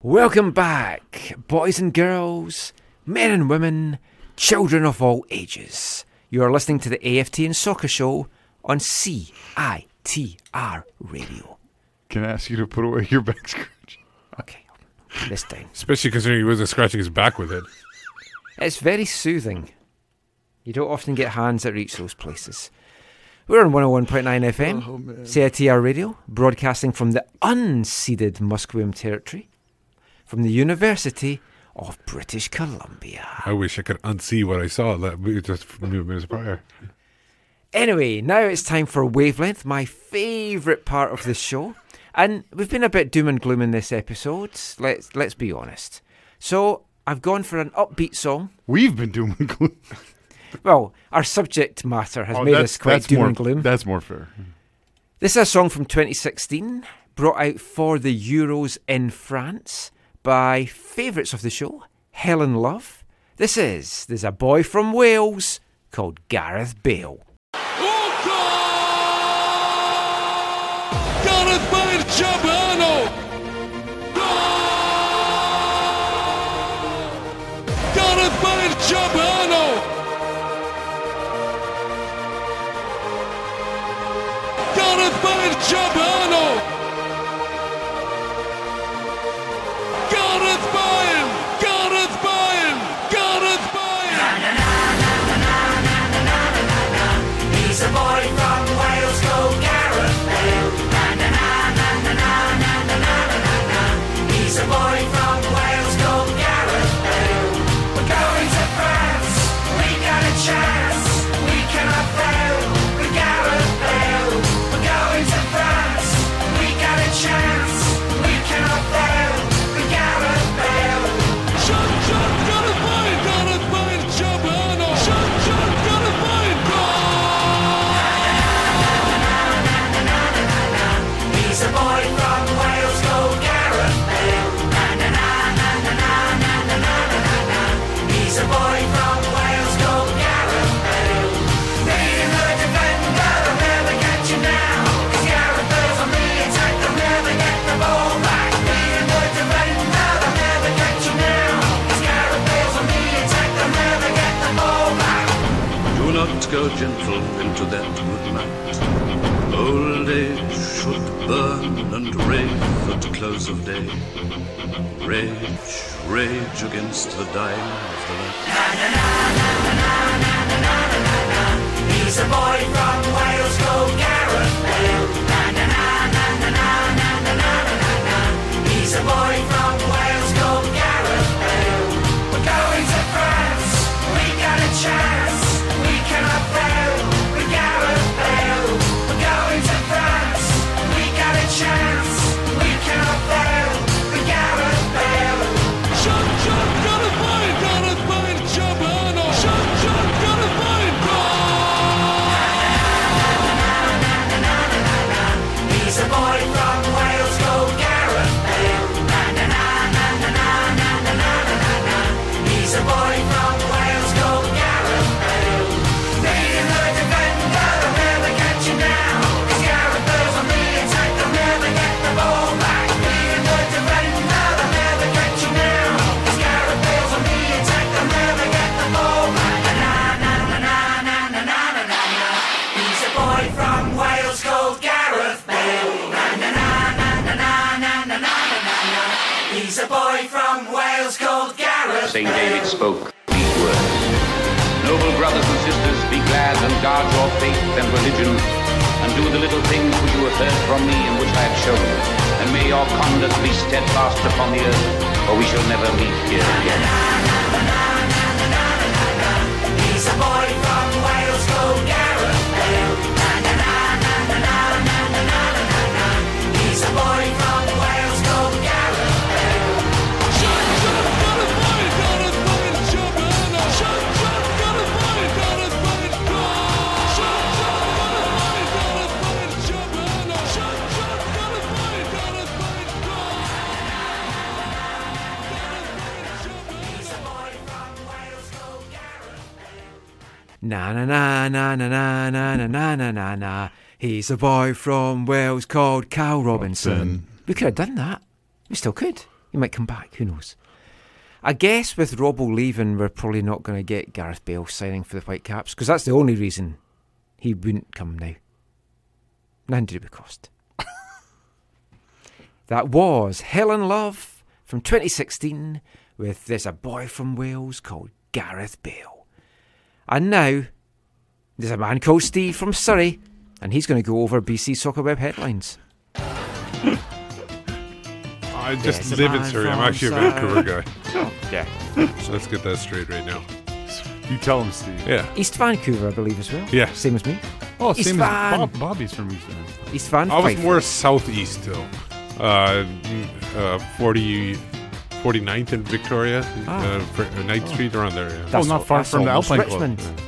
Welcome back, boys and girls, men and women, children of all ages. You are listening to the AFTN Soccer Show on CITR Radio.
Can I ask you to put away your back scratch?
Okay, this time.
Especially considering he wasn't scratching his back with it.
It's very soothing. You don't often get hands that reach those places. We're on 101.9 FM,
Oh, man.
CITR Radio, broadcasting from the unceded Musqueam territory, from the University of British Columbia.
I wish I could unsee what I saw that just minutes prior.
Anyway, now it's time for Wavelength, my favourite part of the show. And we've been a bit doom and gloom in this episode, let's, let's be honest. So I've gone for an upbeat song.
We've been doom and gloom.
Well, our subject matter has
Oh,
made us quite doom
more-
and gloom.
That's more fair.
This is a song from 2016, brought out for the Euros in France by favourites of the show, Helen Love. This is There's a Boy from Wales called Gareth Bale.
Gareth Bale. Gareth Bale. Gareth Bale.
Not go gentle into that good night. Old age should burn and rave at close of day. Rage, rage against the dying of the light.
Na na na na na na na na na na. He's a boy from Wales called Gareth Bale. Na na na na na na na na na na. He's a boy from
St. David spoke these words. Noble brothers and sisters, be glad and guard your faith and religion, and do the little things which you have heard from me and which I have shown. And may your conduct be steadfast upon the earth, for we shall never meet here again.
He's a boy from Wales, go Gareth Bale. He's a boy from
Na na na na na na na na na na na na. He's a boy from Wales called Carl Robinson. We could have done that. We still could. He might come back. Who knows? I guess with Robbo leaving, we're probably not going to get Gareth Bale signing for the Whitecaps because that's the only reason he wouldn't come now. Nothing to do with cost. that was Helen Love from 2016 with There's a Boy from Wales called Gareth Bale. And now, there's a man called Steve from Surrey, and he's going to go over BC Soccer Web headlines. *laughs*
I just
Yes,
live in Surrey. I'm
from
actually a Vancouver guy. *laughs*
Yeah.
So let's get that straight right now.
You tell him, Steve.
Yeah.
East Vancouver, I believe, as well.
Yeah.
Same as me.
Oh,
East
same
Van.
as Bob, Bobby's from East Van.
East Van.
I was
Fife.
more southeast though. Uh, uh, 40, 49th in Victoria,
Ah.
uh, for, uh, 9th Street, around there. Yeah.
That's- Oh, not far
that's
from the
almost
Alpine Club.
Richmond.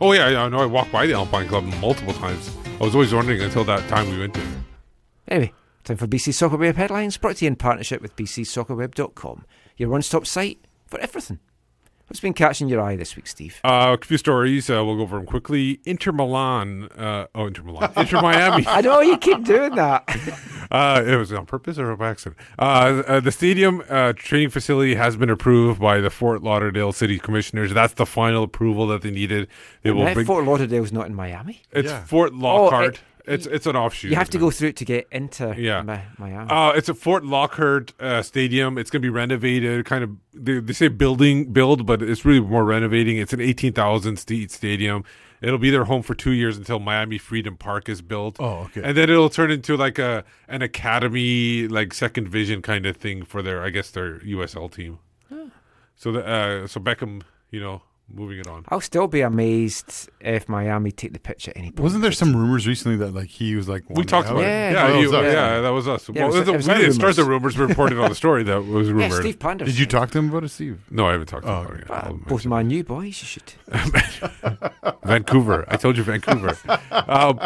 Oh yeah, yeah, I know. I walked by the Alpine Club multiple times. I was always wondering until that time we went there.
Anyway, time for BC Soccer Web headlines, brought to you in partnership with bcsoccerweb.com, your one-stop site for everything. What's been catching your eye this week, Steve?
Uh, a few stories. Uh, we'll go over them quickly. Inter Milan. Uh, oh, Inter Milan. Inter Miami. *laughs*
I know you keep doing that. *laughs*
Uh, it was on purpose or by accident. Uh, uh, the stadium uh, training facility has been approved by the Fort Lauderdale City Commissioners. That's the final approval that they needed. They will
Now,
bring.
Fort Lauderdale's not in Miami.
it's
Yeah.
Fort Lockhart.
it-
it's it's an offshoot.
You have to go through it to get into
Yeah.
Mi- Miami.
Uh, it's a Fort Lockhart uh, Stadium. It's going to be renovated. Kind of they, they say building build, but it's really more renovating. It's an eighteen thousand seat stadium. It'll be their home for two years until Miami Freedom Park is built.
Oh, okay.
And then it'll turn into like a an academy, like second vision kind of thing for their, I guess, their USL team. So the uh, so Beckham, you know, moving it on.
I'll still be amazed if Miami take the pitch at any point.
Wasn't there some rumors recently that like he was like
We talked
out?
about
Yeah,
it. Yeah,
Oh,
you-
that was us.
yeah, that was us.
Yeah,
well,
it was-
the-
it was
we
our
didn't start the
rumours.
We reported on the story that was
Yeah,
rumored.
Steve Panders.
Did you talk to him about it, Steve?
No, I haven't talked
Oh,
about it.
Uh,
I'll
both my new boys, you should. *laughs*
Vancouver. I told you Vancouver. *laughs* Um,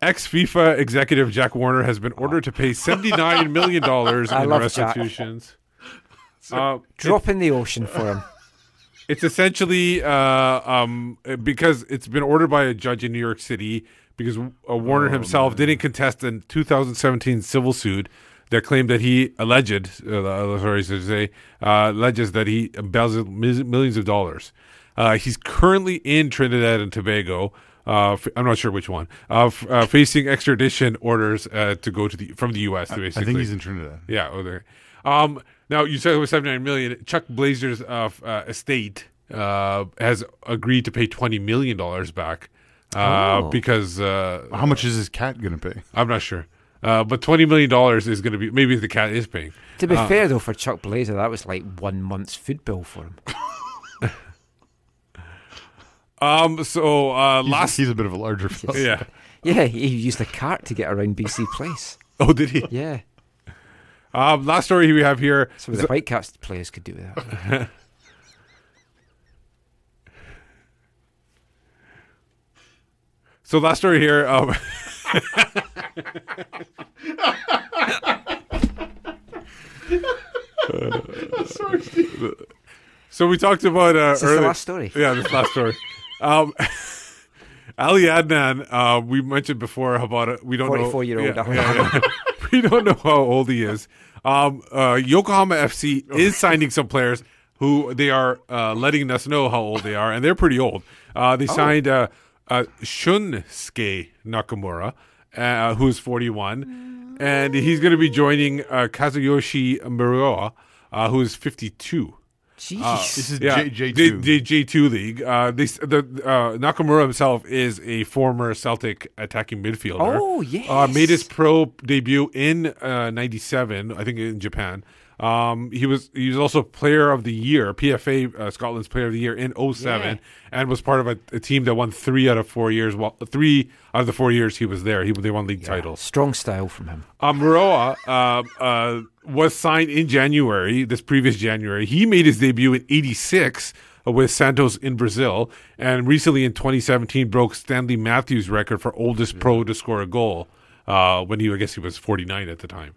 Ex FIFA executive Jack Warner has been ordered to pay $79 million *laughs* in
love Jack.
restitutions. Uh,
Drop in the ocean for him.
It's essentially uh, um, because it's been ordered by a judge in New York City because uh, Warner himself didn't contest a 2017 civil suit that claimed that he alleged, uh, sorry to say, uh, alleges that he embezzled millions of dollars. Uh, he's currently in Trinidad and Tobago. Uh, f- I'm not sure which one. Uh, f- uh, facing extradition orders uh, to go to the from the U.S.
I think he's in Trinidad.
yeah. Oh, there. Um, now you said it was seventy nine million. Chuck Blazer's uh, uh, estate uh, has agreed to pay twenty million dollars back uh,
Oh.
because uh,
How much is his cat going to pay?
I'm not sure. Uh, but twenty million dollars is going to be maybe the cat is paying.
To be
Uh,
fair, though, for Chuck Blazer, that was like one month's food bill for him. *laughs*
Um. So uh,
He's,
last.
he's a bit of a larger fella.
yeah.
Yeah, he used a cart to get around BC Place.
Oh, did he?
Yeah.
Um. Last story we have here.
Some of the Whitecaps players could do that. *laughs*
So last story here. Um, *laughs* *laughs* so we talked about uh,
Is this the last story?
Yeah, this last story. Um, Ali Adnan, uh, we mentioned before about it. We don't know.
44-year-old
Yeah, yeah, yeah. *laughs* we don't know how old he is. Um, uh, Yokohama FC is signing some players who they are uh, letting us know how old they are, and they're pretty old. Uh, they
Oh.
signed uh, uh, Shunsuke Nakamura, uh, who's 41, and he's going to be joining uh, Kazuyoshi Miura. uh, who is 52.
Jeez.
This is
yeah,
J-
the,
J2.
the J2 league. Uh, they, the uh, Nakamura himself is a former Celtic attacking midfielder.
Oh,
Uh, made his pro debut in uh, '97, I think, in Japan. Um, he was he was also Player of the Year, PFA uh, Scotland's Player of the Year in 07,
Yeah.
and was part of a, a team that won three out of four years. Well, three out of the four years he was there, he they won league titles.
Strong style from him.
Miura uh, uh, was signed in January, this previous January. He made his debut in 86 uh, with Santos in Brazil, and recently in 2017 broke Stanley Matthews' record for oldest pro to score a goal uh, when he, I guess he was 49 at the time.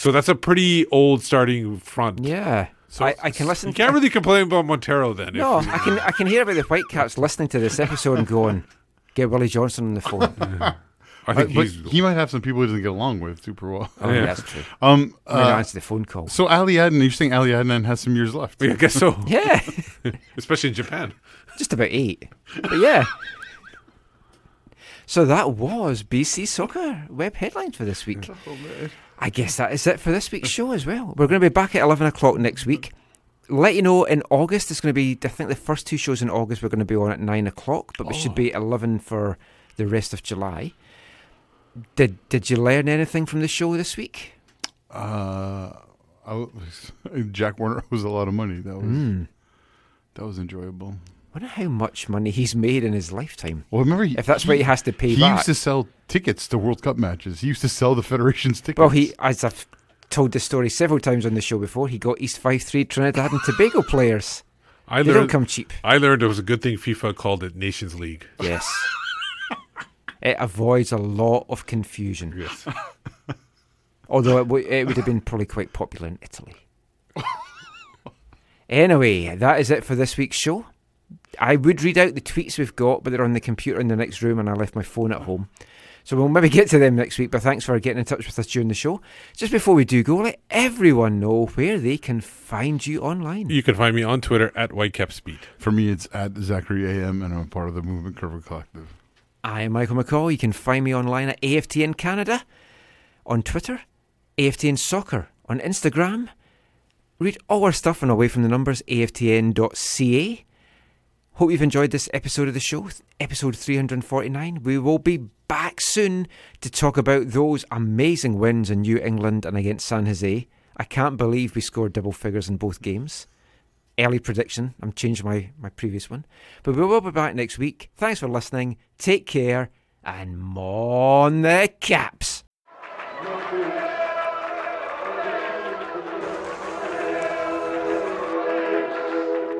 So that's a pretty old starting front.
Yeah.
So
I, I can listen.
You can't really complain about Montero then. if-
No, I can I can hear about the Whitecaps listening to this episode and going, get Willie Johnston on the phone. *laughs*
I think
Uh, but
he's
he might have some people he doesn't get along with super well.
Oh, yeah, that's true. *laughs*
Um,
Might not
uh,
answer the phone call.
So Ali Adnan, you're saying Ali Adnan has some years left?
Yeah, I guess so. *laughs*
Yeah.
Especially in Japan.
Just about eight. But yeah. So that was BC Soccer web headlines for this week. I guess that is it for this week's show as well. We're going to be back at 11 o'clock next week. Let you know in August, it's going to be, I think the first two shows in August we're going to be on at 9 o'clock, but we should be 11 for the rest of July. Did Did you learn anything from the show this week?
Uh, I *laughs* Jack Warner *laughs* owes a lot of money. That was
Mm.
that was enjoyable.
Wonder how much money he's made in his lifetime.
Well, remember, he-
if that's what he has to pay
he
back.
used to sell tickets to World Cup matches. He used to sell the federation's tickets.
Well, he, as I've told this story several times on the show before, he got East Five Three Trinidad and Tobago players.
I
they
learned,
don't come cheap.
I learned it was a good thing FIFA called it Nations League.
Yes, *laughs* it avoids a lot of confusion.
Yes. *laughs*
Although it, w- it would have been probably quite popular in Italy. *laughs* anyway, that is it for this week's show. I would read out the tweets we've got, but they're on the computer in the next room, and I left my phone at home. So we'll maybe get to them next week, but thanks for getting in touch with us during the show. Just before we do go, let everyone know where they can find you online.
You can find me on Twitter at WhitecapSpeed.
For me, it's at Zachary AM, and I'm part of the Movement Curve Collective.
I am Michael McColl. You can find me online at AFTN Canada, on Twitter, AFTN Soccer, on Instagram. Read all our stuff on Away From the Numbers, aftn.ca. Hope you've enjoyed this episode of the show, episode 349. We will be back soon to talk about those amazing wins in New England and against San Jose. I can't believe we scored double figures in both games. Early prediction, I'm changing my, my previous one. But we will be back next week. Thanks for listening. Take care and mon the caps.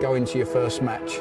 Go into your first match